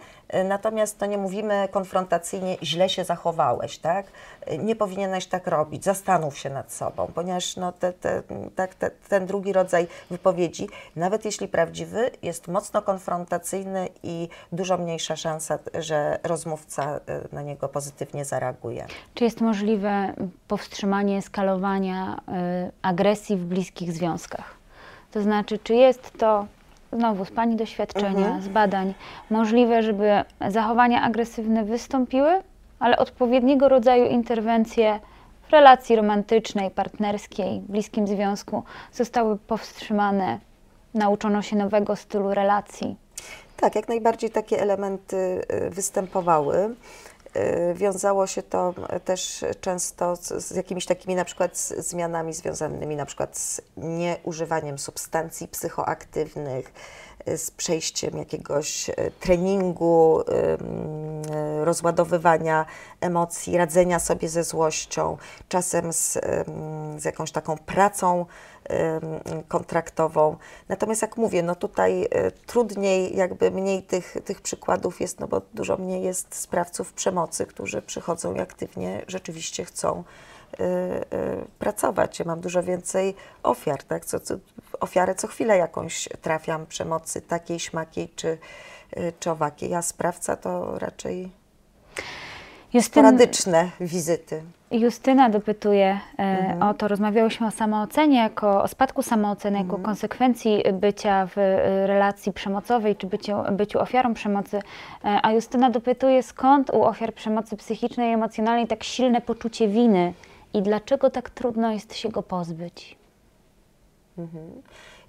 natomiast to nie mówimy konfrontacyjnie, źle się zachowałeś, tak? Nie powinieneś tak robić, zastanów się nad sobą, ponieważ no, te, te, tak, te, ten drugi rodzaj wypowiedzi, nawet jeśli prawdziwy, jest mocno konfrontacyjny i dużo mniejsza szansa, że rozmówca y, na niego pozytywnie zareaguje. Czy jest możliwe powstrzymanie skalowania y, agresji w bliskich związkach? To znaczy, czy jest to znowu z Pani doświadczenia, mhm. z badań, możliwe, żeby zachowania agresywne wystąpiły, ale odpowiedniego rodzaju interwencje w relacji romantycznej, partnerskiej, bliskim związku zostały powstrzymane, nauczono się nowego stylu relacji. Tak, jak najbardziej takie elementy y, występowały. Y, wiązało się to też często z, z jakimiś takimi na przykład zmianami związanymi na przykład z nieużywaniem substancji psychoaktywnych, z przejściem jakiegoś y, treningu, rozładowywania emocji, radzenia sobie ze złością, czasem z, z jakąś taką pracą kontraktową. Natomiast jak mówię, no tutaj e, trudniej, jakby mniej tych, tych przykładów jest, no bo dużo mniej jest sprawców przemocy, którzy przychodzą i aktywnie rzeczywiście chcą e, e, pracować. Ja mam dużo więcej ofiar, tak? Co, co, ofiarę co chwilę jakąś trafiam przemocy takiej, śmakiej czy, czy owakiej, a sprawca to raczej Justyn... sporadyczne wizyty. Justyna dopytuje e, mhm. o to, rozmawiałyśmy o samoocenie, jako, o spadku samooceny mhm. jako konsekwencji bycia w relacji przemocowej czy byciu, byciu ofiarą przemocy, e, a Justyna dopytuje, skąd u ofiar przemocy psychicznej i emocjonalnej tak silne poczucie winy i dlaczego tak trudno jest się go pozbyć?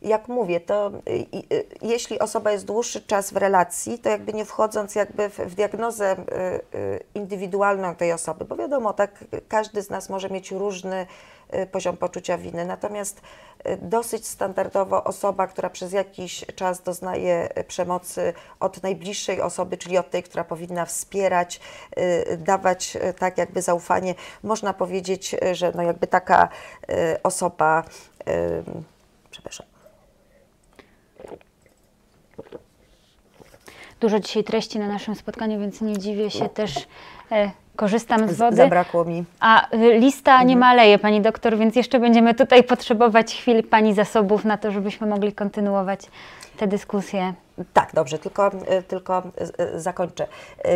jak mówię, to y, jeśli osoba jest dłuższy czas w relacji, to jakby nie wchodząc jakby w, diagnozę y, y, indywidualną tej osoby, bo wiadomo, tak każdy z nas może mieć różny poziom poczucia winy, natomiast y, dosyć standardowo osoba, która przez jakiś czas doznaje y, przemocy od najbliższej osoby, czyli od tej, która powinna wspierać, y, dawać y, tak jakby zaufanie, można powiedzieć, y, że no jakby taka y, osoba, y, przepraszam, Dużo dzisiaj treści na naszym spotkaniu, więc nie dziwię się też. Korzystam z wody. Zabrakło mi. A y, lista nie maleje, pani doktor, więc jeszcze będziemy tutaj potrzebować chwil pani zasobów na to, żebyśmy mogli kontynuować tę dyskusję. Tak, dobrze, tylko, y, tylko y, zakończę.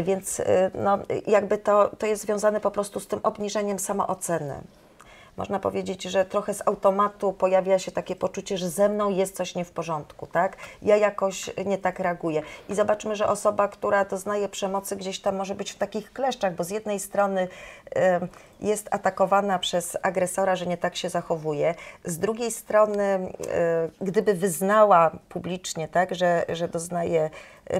Więc no, jakby to, to jest związane po prostu z tym obniżeniem samooceny. Można powiedzieć, że trochę z automatu pojawia się takie poczucie, że ze mną jest coś nie w porządku, tak? Ja jakoś nie tak reaguję. I zobaczmy, że osoba, która doznaje przemocy, gdzieś tam może być w takich kleszczach, bo z jednej strony y, jest atakowana przez agresora, że nie tak się zachowuje, z drugiej strony, y, gdyby wyznała publicznie, tak, że, że doznaje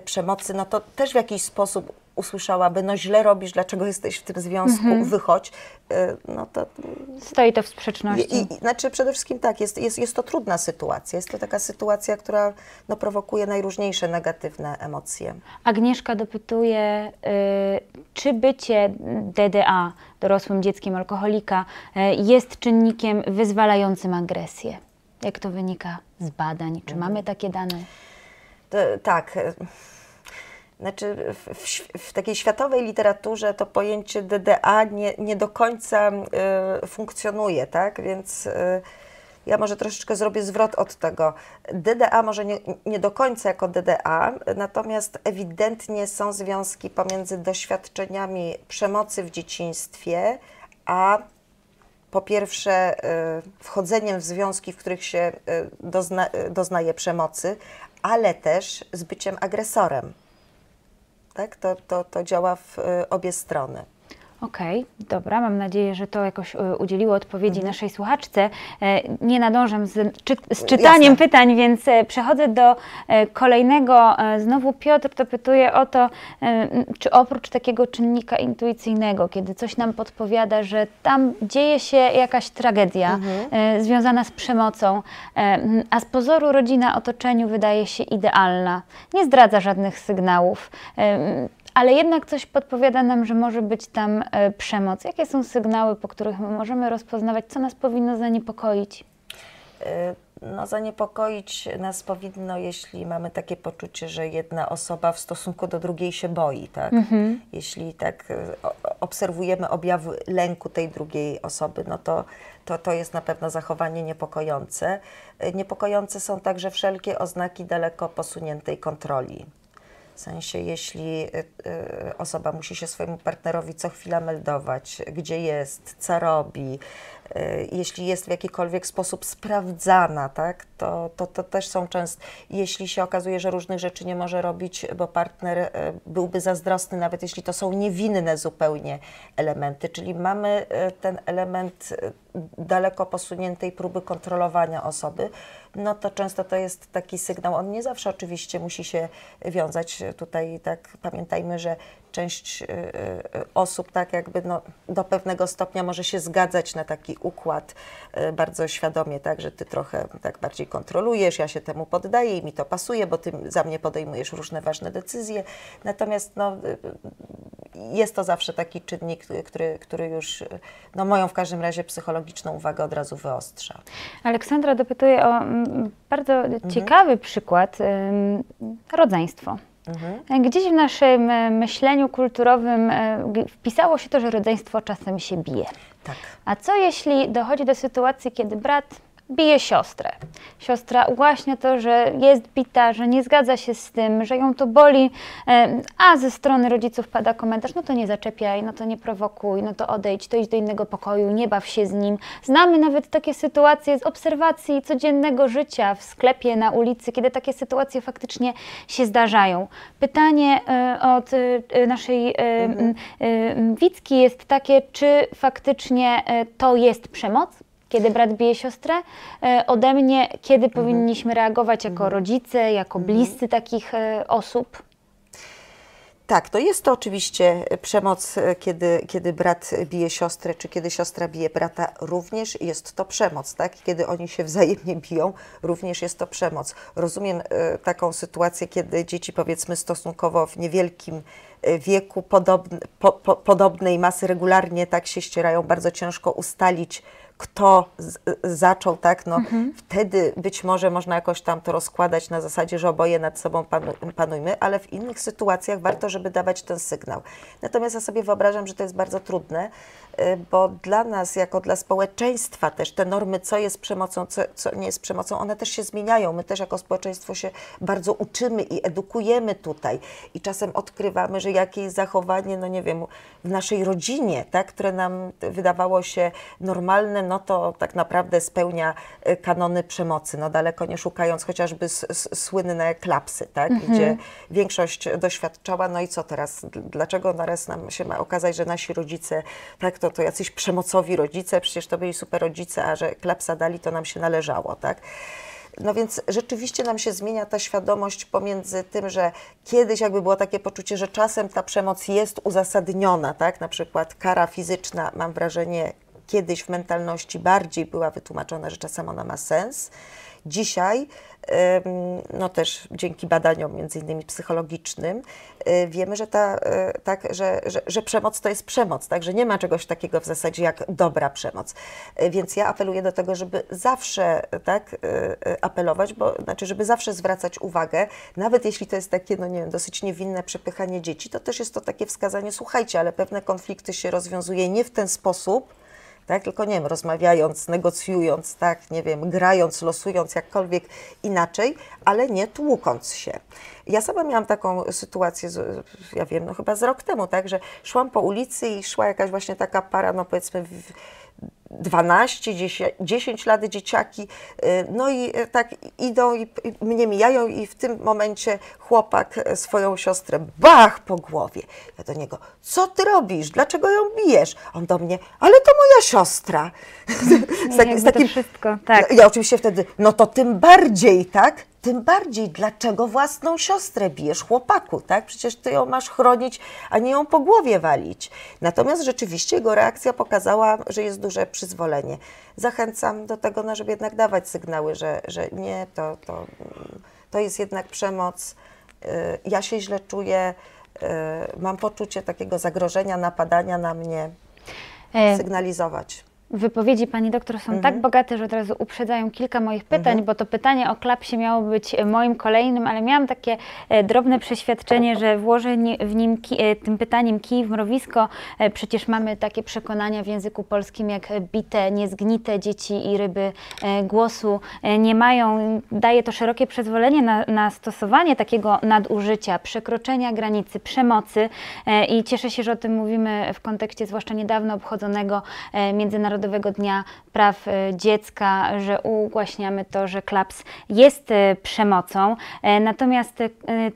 przemocy, no to też w jakiś sposób usłyszałaby, no źle robisz, dlaczego jesteś w tym związku, wychodź. Y, No to Stoi to w sprzeczności. i, i, znaczy przede wszystkim tak, jest, jest, jest to trudna sytuacja. Jest to taka sytuacja, która no, prowokuje najróżniejsze negatywne emocje. Agnieszka dopytuje, y, czy bycie DDA, dorosłym dzieckiem alkoholika, y, jest czynnikiem wyzwalającym agresję? Jak to wynika z badań? Czy mamy takie dane? To, tak. e, Znaczy, w, w, w takiej światowej literaturze to pojęcie DDA nie, nie do końca e, funkcjonuje, tak? Więc e, ja może troszeczkę zrobię zwrot od tego. DDA może nie, nie do końca jako DDA, natomiast ewidentnie są związki pomiędzy doświadczeniami przemocy w dzieciństwie, a po pierwsze y, wchodzeniem w związki, w których się y, dozna, y, doznaje przemocy, ale też z byciem agresorem. Tak? To, to, to działa w y, obie strony. Okej, dobra, mam nadzieję, że to jakoś e, udzieliło odpowiedzi Mhm. naszej słuchaczce. E, Nie nadążam z, czy, z czytaniem Jasne. pytań, więc e, przechodzę do kolejnego. Znowu Piotr dopytuje o to, czy oprócz takiego czynnika intuicyjnego, kiedy coś nam podpowiada, że tam dzieje się jakaś tragedia Mhm. związana z przemocą, a z pozoru rodzina otoczeniu wydaje się idealna, nie zdradza żadnych sygnałów. E, ale jednak coś podpowiada nam, że może być tam e, przemoc. Jakie są sygnały, po których my możemy rozpoznawać, co nas powinno zaniepokoić? Y, No, zaniepokoić nas powinno, jeśli mamy takie poczucie, że jedna osoba w stosunku do drugiej się boi, tak? Jeśli tak o- obserwujemy objawy lęku tej drugiej osoby, no to, to to jest na pewno zachowanie niepokojące. Niepokojące są także wszelkie oznaki daleko posuniętej kontroli. W sensie, jeśli y, y, osoba musi się swojemu partnerowi co chwila meldować, gdzie jest, co robi, jeśli jest w jakikolwiek sposób sprawdzana, tak, to, to, to też są często, jeśli się okazuje, że różnych rzeczy nie może robić, bo partner y, byłby zazdrosny, nawet jeśli to są niewinne zupełnie elementy, czyli mamy y, ten element y, daleko posuniętej próby kontrolowania osoby, no to często to jest taki sygnał. On nie zawsze oczywiście musi się wiązać. Tutaj tak pamiętajmy, że część y, y, osób tak jakby no, do pewnego stopnia może się zgadzać na taki układ y, bardzo świadomie, tak, że ty trochę tak bardziej kontrolujesz, ja się temu poddaję i mi to pasuje, bo ty za mnie podejmujesz różne ważne decyzje. Natomiast no, jest to zawsze taki czynnik, który, który już no, moją w każdym razie psychologiczną uwagę od razu wyostrza. Aleksandra dopytuje o mm, bardzo ciekawy przykład, rodzeństwo. Mhm. Gdzieś w naszym e, myśleniu kulturowym e, wpisało się to, że rodzeństwo czasem się bije. Tak. A co jeśli dochodzi do sytuacji, kiedy brat bije siostrę? Siostra ułaśnia to, że jest bita, że nie zgadza się z tym, że ją to boli, a ze strony rodziców pada komentarz, no to nie zaczepiaj, no to nie prowokuj, no to odejdź, to idź do innego pokoju, nie baw się z nim. Znamy nawet takie sytuacje z obserwacji codziennego życia w sklepie, na ulicy, kiedy takie sytuacje faktycznie się zdarzają. Pytanie e, od e, naszej e, m, e, m, Wicki jest takie, czy faktycznie to jest przemoc? Kiedy brat bije siostrę, e, ode mnie, kiedy powinniśmy reagować jako rodzice, jako bliscy takich e, osób. Tak, to jest to oczywiście przemoc, e, kiedy, kiedy brat bije siostrę, czy kiedy siostra bije brata, również jest to przemoc, tak? Kiedy oni się wzajemnie biją, również jest to przemoc. Rozumiem taką sytuację, kiedy dzieci powiedzmy stosunkowo w niewielkim wieku podobne, po, po, podobnej masy regularnie tak się ścierają, bardzo ciężko ustalić, kto z, zaczął, tak, no wtedy być może można jakoś tam to rozkładać na zasadzie, że oboje nad sobą panu, panujmy, ale w innych sytuacjach warto, żeby dawać ten sygnał. Natomiast ja sobie wyobrażam, że to jest bardzo trudne, bo dla nas, jako dla społeczeństwa też te normy, co jest przemocą, co, co nie jest przemocą, one też się zmieniają. My też jako społeczeństwo się bardzo uczymy i edukujemy tutaj. I czasem odkrywamy, że jakieś zachowanie, no nie wiem, w naszej rodzinie, tak, które nam wydawało się normalne, no to tak naprawdę spełnia y, kanony przemocy, no daleko nie szukając chociażby s- s- słynne klapsy, tak, gdzie większość doświadczała, no i co teraz, dlaczego naraz nam się ma okazać, że nasi rodzice, tak, to, to jacyś przemocowi rodzice, przecież to byli super rodzice, a że klapsa dali, to nam się należało, tak. No więc rzeczywiście nam się zmienia ta świadomość pomiędzy tym, że kiedyś jakby było takie poczucie, że czasem ta przemoc jest uzasadniona, tak? Na przykład kara fizyczna, mam wrażenie, kiedyś w mentalności bardziej była wytłumaczona, że czasem ona ma sens. Dzisiaj, no też dzięki badaniom między innymi psychologicznym, y, wiemy, że, ta, y, tak, że, że, że przemoc to jest przemoc, tak, że nie ma czegoś takiego w zasadzie jak dobra przemoc. Y, Więc ja apeluję do tego, żeby zawsze tak, apelować, bo znaczy, żeby zawsze zwracać uwagę, nawet jeśli to jest takie, no nie wiem, dosyć niewinne przepychanie dzieci, to też jest to takie wskazanie, słuchajcie, ale pewne konflikty się rozwiązuje nie w ten sposób, tak? Tylko nie wiem, rozmawiając, negocjując, tak, nie wiem, grając, losując, jakkolwiek inaczej, ale nie tłukąc się. Ja sama miałam taką sytuację, ja wiem, no chyba z rok temu, tak, że szłam po ulicy i szła jakaś właśnie taka para, no powiedzmy, w, 12, 10, 10 lat dzieciaki, y, no i y, tak idą i mnie mijają i w tym momencie chłopak y, swoją siostrę bach po głowie. Ja do niego, co ty robisz? Dlaczego ją bijesz? On do mnie, ale to moja siostra. z, tak- Jakby to wszystko, tak. Ja, ja oczywiście wtedy, no to tym bardziej, tak? Tym bardziej, dlaczego własną siostrę bijesz, chłopaku, tak? Przecież ty ją masz chronić, a nie ją po głowie walić. Natomiast rzeczywiście jego reakcja pokazała, że jest duże przyzwolenie. Zachęcam do tego, no, żeby jednak dawać sygnały, że, że nie, to, to, to jest jednak przemoc. Y, Ja się źle czuję, y, mam poczucie takiego zagrożenia, napadania na mnie, E, sygnalizować. Wypowiedzi pani doktor są Mhm. tak bogate, że od razu uprzedzają kilka moich pytań, bo to pytanie o klapsie miało być e, moim kolejnym, ale miałam takie e, drobne przeświadczenie, że włożę w nim e, tym pytaniem kij w mrowisko. Przecież mamy takie przekonania w języku polskim jak bite, niezgnite dzieci i ryby głosu nie mają. Daje to szerokie przyzwolenie na, na stosowanie takiego nadużycia, przekroczenia granicy, przemocy i cieszę się, że o tym mówimy w kontekście zwłaszcza niedawno obchodzonego e, Międzynarodowego Dnia Praw e, Dziecka, że ugłaśniamy to, że klaps jest e, przemocą. E, Natomiast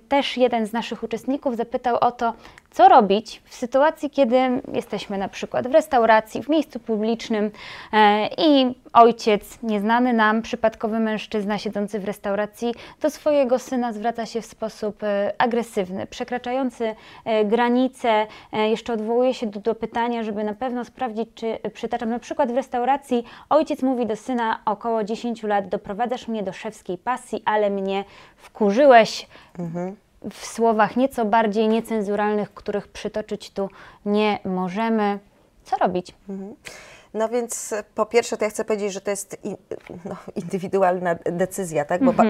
też jeden z naszych uczestników zapytał o to, co robić w sytuacji, kiedy jesteśmy na przykład w restauracji, w miejscu publicznym e, i ojciec, nieznany nam, przypadkowy mężczyzna siedzący w restauracji, do swojego syna zwraca się w sposób e, agresywny, przekraczający e, granice. Jeszcze odwołuje się do, do pytania, żeby na pewno sprawdzić, czy przytaczam na przykład w restauracji, ojciec mówi do syna około 10 lat, doprowadzasz mnie do szewskiej pasji, ale mnie wkurzyłeś w słowach nieco bardziej niecenzuralnych, których przytoczyć tu nie możemy. Co robić? No więc po pierwsze to ja chcę powiedzieć, że to jest in, no, indywidualna decyzja, tak? Bo ba-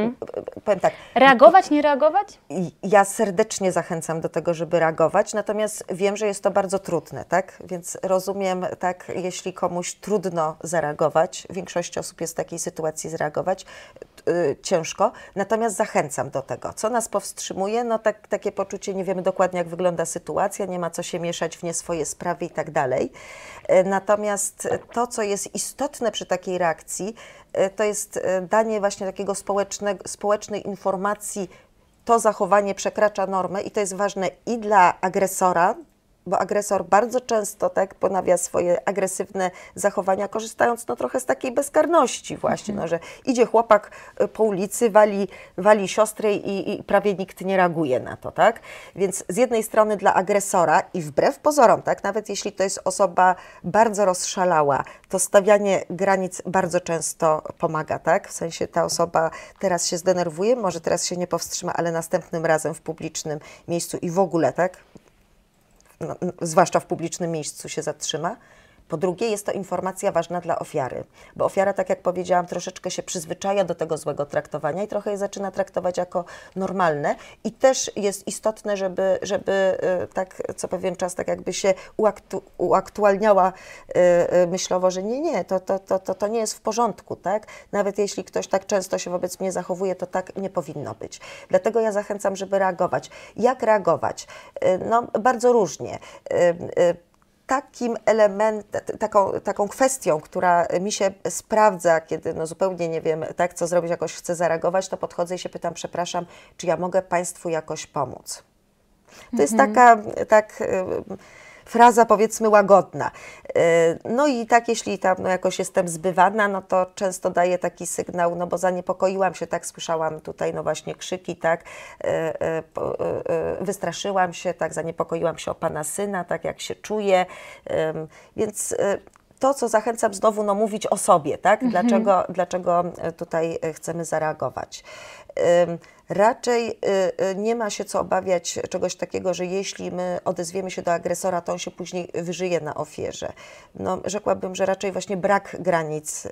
powiem tak, Reagować, nie reagować? ja serdecznie zachęcam do tego, żeby reagować, natomiast wiem, że jest to bardzo trudne, tak? Więc rozumiem, tak, jeśli komuś trudno zareagować, większość osób jest w takiej sytuacji zareagować, y, ciężko, natomiast zachęcam do tego. Co nas powstrzymuje? No tak, takie poczucie, nie wiemy dokładnie, jak wygląda sytuacja, nie ma co się mieszać w nie swoje sprawy i tak dalej. E, Natomiast to, co jest istotne przy takiej reakcji, e, to jest danie właśnie takiego społecznego, społecznej informacji, to zachowanie przekracza normę i to jest ważne i dla agresora, bo agresor bardzo często tak ponawia swoje agresywne zachowania, korzystając no, trochę z takiej bezkarności właśnie, no, że idzie chłopak y, po ulicy, wali, wali siostrę i, i prawie nikt nie reaguje na to, tak? Więc z jednej strony dla agresora i wbrew pozorom, tak, nawet jeśli to jest osoba bardzo rozszalała, to stawianie granic bardzo często pomaga, tak? W sensie ta osoba teraz się zdenerwuje, może teraz się nie powstrzyma, ale następnym razem w publicznym miejscu i w ogóle, tak? No, zwłaszcza w publicznym miejscu, się zatrzyma. Po drugie, jest to informacja ważna dla ofiary, bo ofiara, tak jak powiedziałam, troszeczkę się przyzwyczaja do tego złego traktowania i trochę je zaczyna traktować jako normalne. I też jest istotne, żeby, żeby y, tak co pewien czas tak jakby się uaktu, uaktualniała y, y, myślowo, że nie, nie, to, to, to, to, to nie jest w porządku, tak? Nawet jeśli ktoś tak często się wobec mnie zachowuje, to tak nie powinno być. Dlatego ja zachęcam, żeby reagować. Jak reagować? No, bardzo różnie takim elementem, taką, taką kwestią, która mi się sprawdza, kiedy no zupełnie nie wiem, tak, co zrobić, jakoś chcę zareagować, to podchodzę i się pytam, przepraszam, czy ja mogę Państwu jakoś pomóc? To jest mhm. taka, tak fraza powiedzmy łagodna. Y, no i tak, jeśli tam no, jakoś jestem zbywana, no to często daję taki sygnał, no bo zaniepokoiłam się, tak słyszałam tutaj no właśnie krzyki, tak, y, y, wystraszyłam się, tak, zaniepokoiłam się o pana syna, tak jak się czuję, więc to, co zachęcam znowu, no mówić o sobie, tak? Mhm. Dlaczego, dlaczego tutaj chcemy zareagować. Raczej y, y, nie ma się co obawiać czegoś takiego, że jeśli my odezwiemy się do agresora, to on się później wyżyje na ofierze. No, rzekłabym, że raczej właśnie brak granic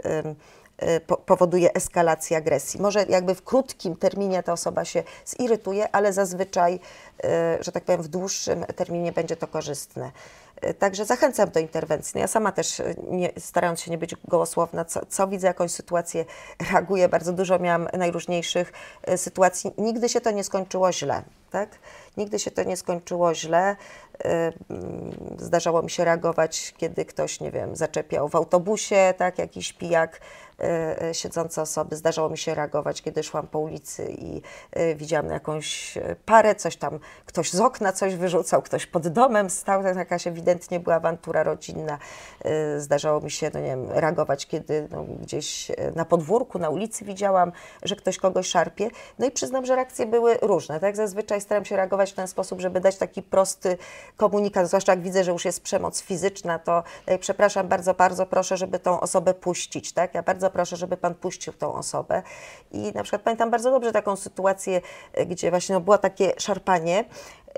y, powoduje eskalację agresji. Może jakby w krótkim terminie ta osoba się zirytuje, ale zazwyczaj, że tak powiem, w dłuższym terminie będzie to korzystne. Także zachęcam do interwencji. No ja sama też, nie, starając się nie być gołosłowna, co, co, widzę, jakąś sytuację, reaguję. Bardzo dużo miałam najróżniejszych sytuacji. Nigdy się to nie skończyło źle. Tak? Nigdy się to nie skończyło źle. Zdarzało mi się reagować, kiedy ktoś, nie wiem, zaczepiał w autobusie, tak, jakiś pijak siedzące osoby. Zdarzało mi się reagować, kiedy szłam po ulicy i e, widziałam jakąś parę, coś tam, ktoś z okna coś wyrzucał, ktoś pod domem stał, tak jakaś ewidentnie była awantura rodzinna. Zdarzało mi się, no nie wiem, reagować, kiedy no, gdzieś na podwórku, na ulicy widziałam, że ktoś kogoś szarpie. No i przyznam, że reakcje były różne. Tak zazwyczaj staram się reagować w ten sposób, żeby dać taki prosty komunikat, zwłaszcza jak widzę, że już jest przemoc fizyczna, to przepraszam bardzo, bardzo proszę, żeby tą osobę puścić. Tak? Ja bardzo proszę, żeby Pan puścił tą osobę. I na przykład pamiętam bardzo dobrze taką sytuację, e, gdzie właśnie no, było takie szarpanie,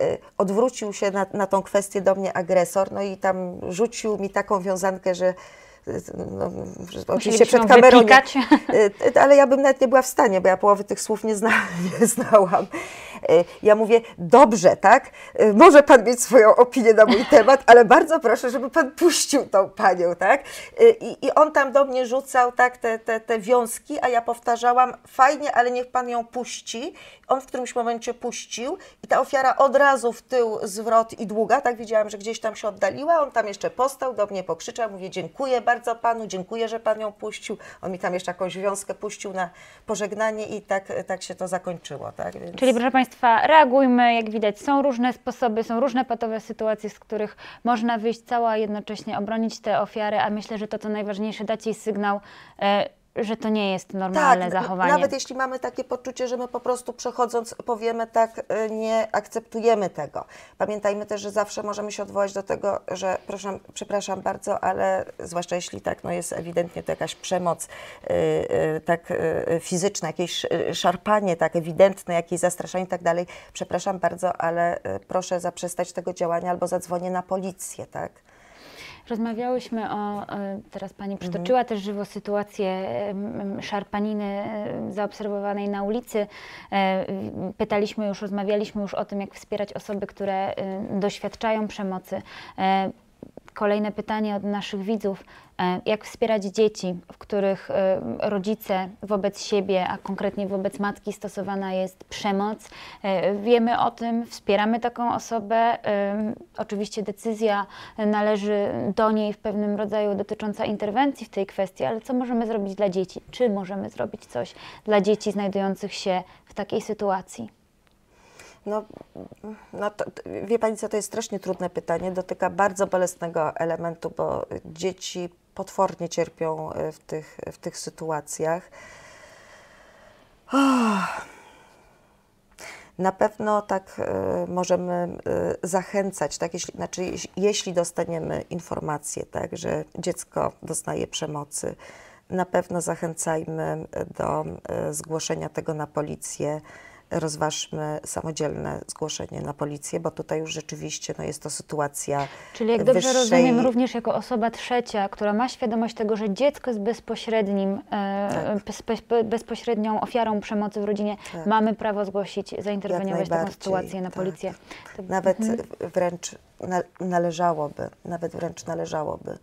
e, odwrócił się na, na tą kwestię do mnie agresor, no i tam rzucił mi taką wiązankę, że no, oczywiście przed kamerą, nie, e, ale ja bym nawet nie była w stanie, bo ja połowy tych słów nie, zna, nie znałam. E, ja mówię, dobrze, tak? E, może pan mieć swoją opinię na mój temat, ale bardzo proszę, żeby pan puścił tą panią, tak? I, i on tam do mnie rzucał, tak, te, te, te wiązki, a ja powtarzałam, fajnie, ale niech pan ją puści. On w którymś momencie puścił i ta ofiara od razu w tył, zwrot i długa, tak widziałam, że gdzieś tam się oddaliła, on tam jeszcze postał, do mnie pokrzyczał, mówię, dziękuję bardzo panu, dziękuję, że pan ją puścił. On mi tam jeszcze jakąś wiązkę puścił na pożegnanie i tak, tak się to zakończyło. Tak? Więc... Czyli proszę Państwa, reagujmy, jak widać, są różne sposoby, są różne patowe sytuacje, z których można wyjść cała, jednocześnie obronić te ofiary, a myślę, że to co najważniejsze, dać jej sygnał, e, że to nie jest normalne tak, zachowanie. Nawet jeśli mamy takie poczucie, że my po prostu przechodząc powiemy tak, y, nie akceptujemy tego. Pamiętajmy też, że zawsze możemy się odwołać do tego, że proszę, przepraszam bardzo, ale zwłaszcza jeśli tak, no jest ewidentnie to jakaś przemoc yy, yy, tak yy, fizyczna, jakieś szarpanie tak ewidentne, jakieś zastraszanie i tak dalej. Przepraszam bardzo, ale proszę zaprzestać tego działania albo zadzwonię na policję, tak? Rozmawiałyśmy o, e, teraz Pani przytoczyła mhm. też żywo sytuację szarpaniny e, zaobserwowanej na ulicy. E, pytaliśmy już, rozmawialiśmy już o tym, jak wspierać osoby, które doświadczają przemocy. Kolejne pytanie od naszych widzów. E, jak wspierać dzieci, w których e, rodzice wobec siebie, a konkretnie wobec matki stosowana jest przemoc? E, wiemy o tym, wspieramy taką osobę. Oczywiście decyzja należy do niej w pewnym rodzaju dotycząca interwencji w tej kwestii, ale co możemy zrobić dla dzieci? Czy możemy zrobić coś dla dzieci znajdujących się w takiej sytuacji? No, no to, wie Pani co, to jest strasznie trudne pytanie. Dotyka bardzo bolesnego elementu, bo dzieci potwornie cierpią e, w tych, w tych sytuacjach. Oh. Na pewno tak y, możemy y, zachęcać, tak, jeśli, znaczy, jeśli, dostaniemy informację, tak, że dziecko doznaje przemocy, na pewno zachęcajmy do y, zgłoszenia tego na policję rozważmy samodzielne zgłoszenie na policję, bo tutaj już rzeczywiście no, jest to sytuacja. Czyli jak dobrze wyższej... rozumiem, również jako osoba trzecia, która ma świadomość tego, że dziecko jest bezpośrednim, e, tak. bezpośrednią ofiarą przemocy w rodzinie, tak. mamy prawo zgłosić, zainterweniować taką sytuację na tak. policję. To... Nawet mhm. wręcz na, należałoby, nawet wręcz należałoby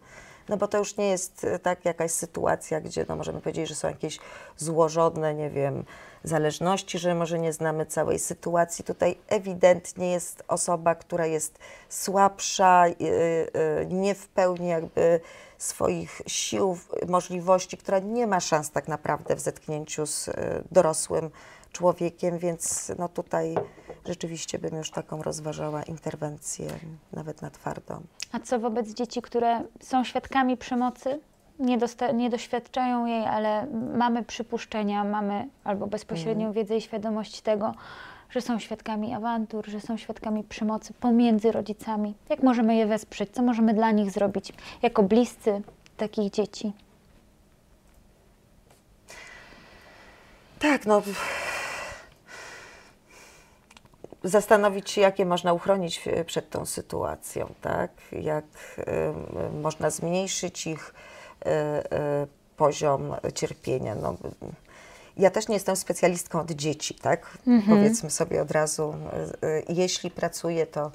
no bo to już nie jest e, tak jakaś sytuacja, gdzie no możemy powiedzieć, że są jakieś złożone, nie wiem, zależności, że może nie znamy całej sytuacji. Tutaj ewidentnie jest osoba, która jest słabsza, e, e, nie w pełni jakby swoich sił, możliwości, która nie ma szans tak naprawdę w zetknięciu z dorosłym człowiekiem, więc no tutaj rzeczywiście bym już taką rozważała interwencję, nawet na twardo. A co wobec dzieci, które są świadkami przemocy? Nie, nie doświadczają jej, ale mamy przypuszczenia, mamy albo bezpośrednią mm. wiedzę i świadomość tego, że są świadkami awantur, że są świadkami przemocy pomiędzy rodzicami. Jak możemy je wesprzeć? Co możemy dla nich zrobić jako bliscy takich dzieci? Tak, no zastanowić się, jakie można uchronić przed tą sytuacją, tak? jak y, można zmniejszyć ich y, poziom cierpienia. No, ja też nie jestem specjalistką od dzieci, tak? Mhm. Powiedzmy sobie od razu, jeśli pracuję, to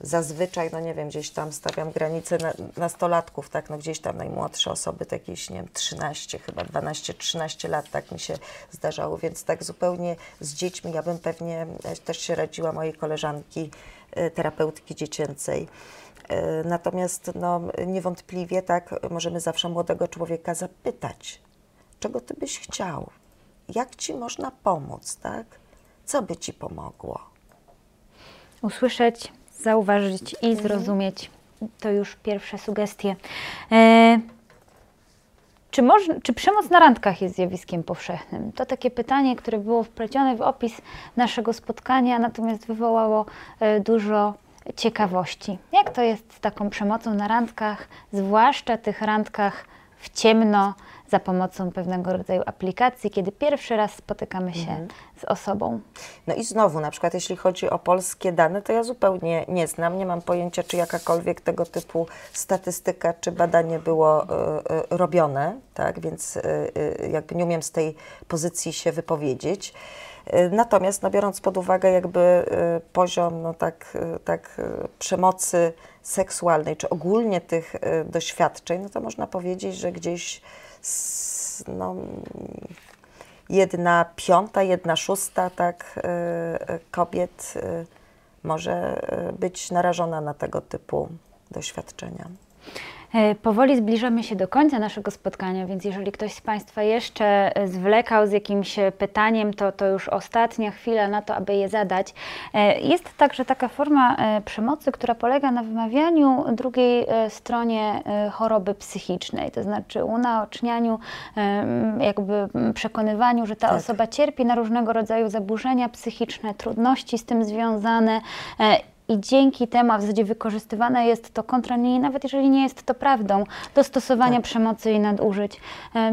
zazwyczaj, no nie wiem, gdzieś tam stawiam granicę na, nastolatków, tak, no gdzieś tam najmłodsze osoby, to jakieś, nie wiem, 13, chyba 12-13 lat, tak mi się zdarzało, więc tak zupełnie z dziećmi ja bym pewnie e, też się radziła mojej koleżanki, e, terapeutki dziecięcej. E, natomiast no, niewątpliwie tak możemy zawsze młodego człowieka zapytać, czego ty byś chciał, jak ci można pomóc, tak? Co by ci pomogło? Usłyszeć zauważyć i zrozumieć. To już pierwsze sugestie. E, czy, czy przemoc na randkach jest zjawiskiem powszechnym? To takie pytanie, które było wplecione w opis naszego spotkania, natomiast wywołało e, dużo ciekawości. Jak to jest z taką przemocą na randkach, zwłaszcza tych randkach w ciemno, za pomocą pewnego rodzaju aplikacji, kiedy pierwszy raz spotykamy się mhm. z osobą. No i znowu, na przykład jeśli chodzi o polskie dane, to ja zupełnie nie znam, nie mam pojęcia, czy jakakolwiek tego typu statystyka czy badanie było y, y, robione, tak, więc y, jakby nie umiem z tej pozycji się wypowiedzieć. Natomiast no, biorąc pod uwagę jakby poziom no, tak, tak, przemocy seksualnej, czy ogólnie tych doświadczeń, no to można powiedzieć, że gdzieś no, jedna piąta, jedna szósta tak, e, e, kobiet może być narażona na tego typu doświadczenia. E, powoli zbliżamy się do końca naszego spotkania, więc jeżeli ktoś z Państwa jeszcze e, zwlekał z jakimś e, pytaniem, to, to już ostatnia chwila na to, aby je zadać. Jest także taka forma przemocy, która polega na wymawianiu drugiej stronie choroby psychicznej, to znaczy unaocznianiu, jakby przekonywaniu, że ta tak. osoba cierpi na różnego rodzaju zaburzenia psychiczne, trudności z tym związane i dzięki temu, a w zasadzie wykorzystywane jest to kontra niej, nawet jeżeli nie jest to prawdą, do stosowania tak. przemocy i nadużyć.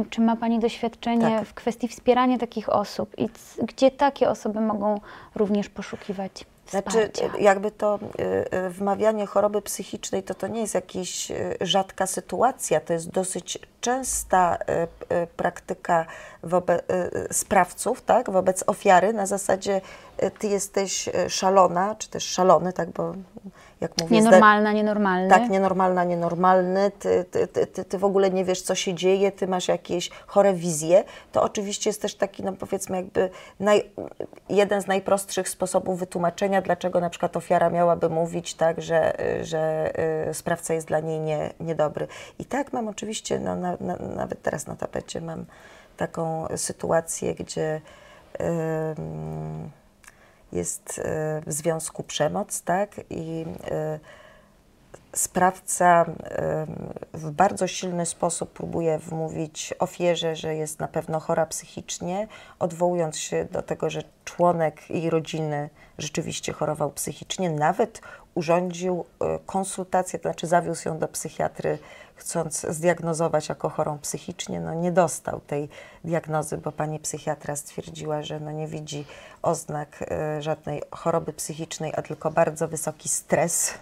Czy ma Pani doświadczenie tak. w kwestii wspierania takich osób i gdzie takie osoby mogą również poszukiwać? Znaczy, jakby to y, y, wmawianie choroby psychicznej, to to nie jest jakaś y, rzadka sytuacja, to jest dosyć częsta praktyka wobec sprawców, tak, wobec ofiary na zasadzie ty jesteś szalona, czy też szalony, tak, bo jak mówię... Nienormalna, nienormalny. Tak, nienormalna, nienormalny, ty, ty, ty, ty, w ogóle nie wiesz, co się dzieje, ty masz jakieś chore wizje, to oczywiście jest też taki, no powiedzmy jakby naj, jeden z najprostszych sposobów wytłumaczenia, dlaczego na przykład ofiara miałaby mówić tak, że, że sprawca jest dla niej nie, niedobry. I tak mam oczywiście, no, na, na, nawet teraz na tapecie mam taką sytuację, gdzie... Yy, jest e, w związku przemoc, tak? I e, sprawca w bardzo silny sposób próbuje wmówić ofierze, że jest na pewno chora psychicznie, odwołując się do tego, że członek jej rodziny rzeczywiście chorował psychicznie, nawet urządził e, konsultację, to znaczy zawiózł ją do psychiatry, chcąc zdiagnozować jako chorą psychicznie. No nie dostał tej diagnozy, bo pani psychiatra stwierdziła, że no nie widzi oznak e, żadnej choroby psychicznej, a tylko bardzo wysoki stres,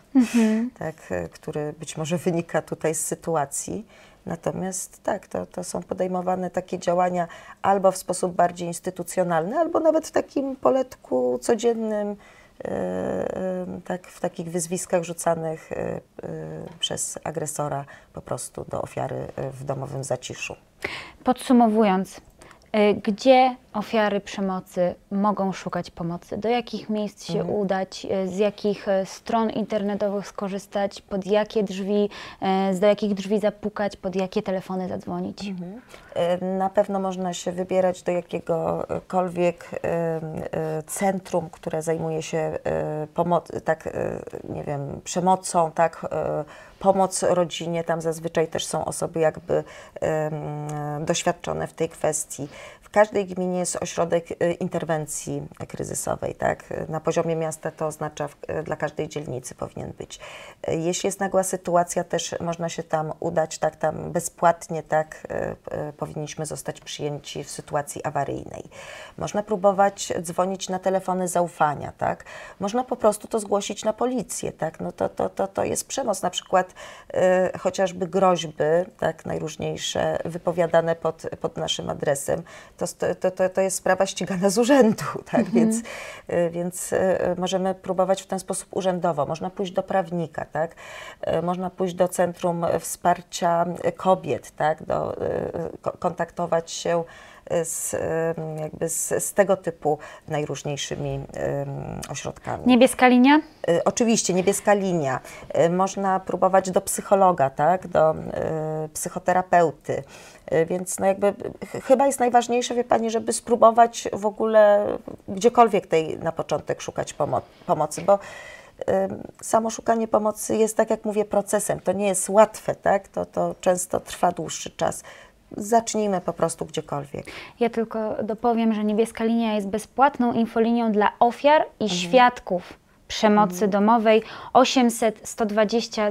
tak, e, który być może wynika tutaj z sytuacji. Natomiast tak, to, to są podejmowane takie działania albo w sposób bardziej instytucjonalny, albo nawet w takim poletku codziennym, e, e, tak, w takich wyzwiskach rzucanych e, przez agresora po prostu do ofiary w domowym zaciszu. Podsumowując, gdzie ofiary przemocy mogą szukać pomocy? Do jakich miejsc się udać? y, Z jakich y, stron internetowych skorzystać? Pod jakie drzwi, do jakich drzwi zapukać? Pod jakie telefony zadzwonić? E, Na pewno można się wybierać do jakiegokolwiek e, e, centrum, które zajmuje się e, pomo- tak, e, nie wiem, przemocą, tak, e, pomoc rodzinie. Tam zazwyczaj też są osoby jakby doświadczone w tej kwestii. Każdej gminie jest ośrodek e, interwencji kryzysowej, tak. Na poziomie miasta to oznacza e, dla każdej dzielnicy powinien być. E, Jeśli jest nagła sytuacja, też można się tam udać, tak, tam bezpłatnie, tak, powinniśmy zostać przyjęci w sytuacji awaryjnej. Można próbować dzwonić na telefony zaufania, tak? Można po prostu to zgłosić na policję, tak? No to, to, to, to jest przemoc, na przykład e, chociażby groźby, tak, najróżniejsze, wypowiadane pod, pod naszym adresem, to, to, to, to jest sprawa ścigana z urzędu, tak? Więc, e, więc e, możemy próbować w ten sposób urzędowo. Można pójść do prawnika, tak? E, Można pójść do Centrum Wsparcia Kobiet, tak? Do, ko- kontaktować się z, e, jakby z, z tego typu najróżniejszymi e, ośrodkami. Niebieska linia? Y, Oczywiście, niebieska linia. Y, Można próbować do psychologa, tak? do y, psychoterapeuty. Więc no jakby ch- chyba jest najważniejsze, wie Pani, żeby spróbować w ogóle gdziekolwiek tej na początek szukać pomo- pomocy, bo samo szukanie pomocy jest, tak jak mówię, procesem. To nie jest łatwe, tak? To, to często trwa dłuższy czas. Zacznijmy po prostu gdziekolwiek. Ja tylko dopowiem, że niebieska linia jest bezpłatną infolinią dla ofiar i świadków przemocy domowej 800 120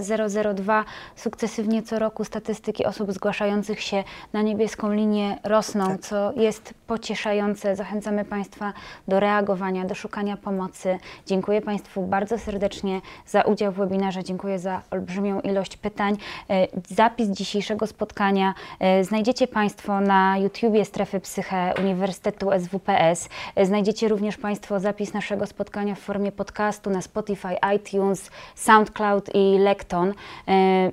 002. Sukcesywnie co roku statystyki osób zgłaszających się na niebieską linię rosną, co jest pocieszające. Zachęcamy Państwa do reagowania, do szukania pomocy. Dziękuję Państwu bardzo serdecznie za udział w webinarze. Dziękuję za olbrzymią ilość pytań. E, Zapis dzisiejszego spotkania e, znajdziecie Państwo na YouTubie Strefy Psyche Uniwersytetu SWPS. E, Znajdziecie również Państwo zapis naszego spotkania w formie podcastu na Spotify, iTunes, SoundCloud i Lekton. E,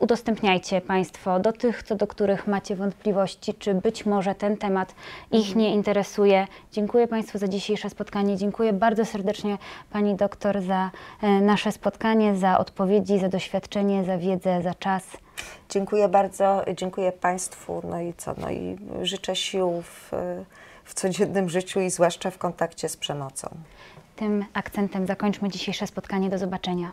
Udostępniajcie Państwo do tych, co do których macie wątpliwości, czy być może ten temat ich nie interesuje. Dziękuję Państwu za dzisiejsze spotkanie. Dziękuję bardzo serdecznie Pani doktor za e, nasze spotkanie, za odpowiedzi, za doświadczenie, za wiedzę, za czas. Dziękuję bardzo, dziękuję Państwu, no i co, no i życzę sił w, w codziennym życiu i zwłaszcza w kontakcie z przemocą. Tym akcentem zakończmy dzisiejsze spotkanie. Do zobaczenia.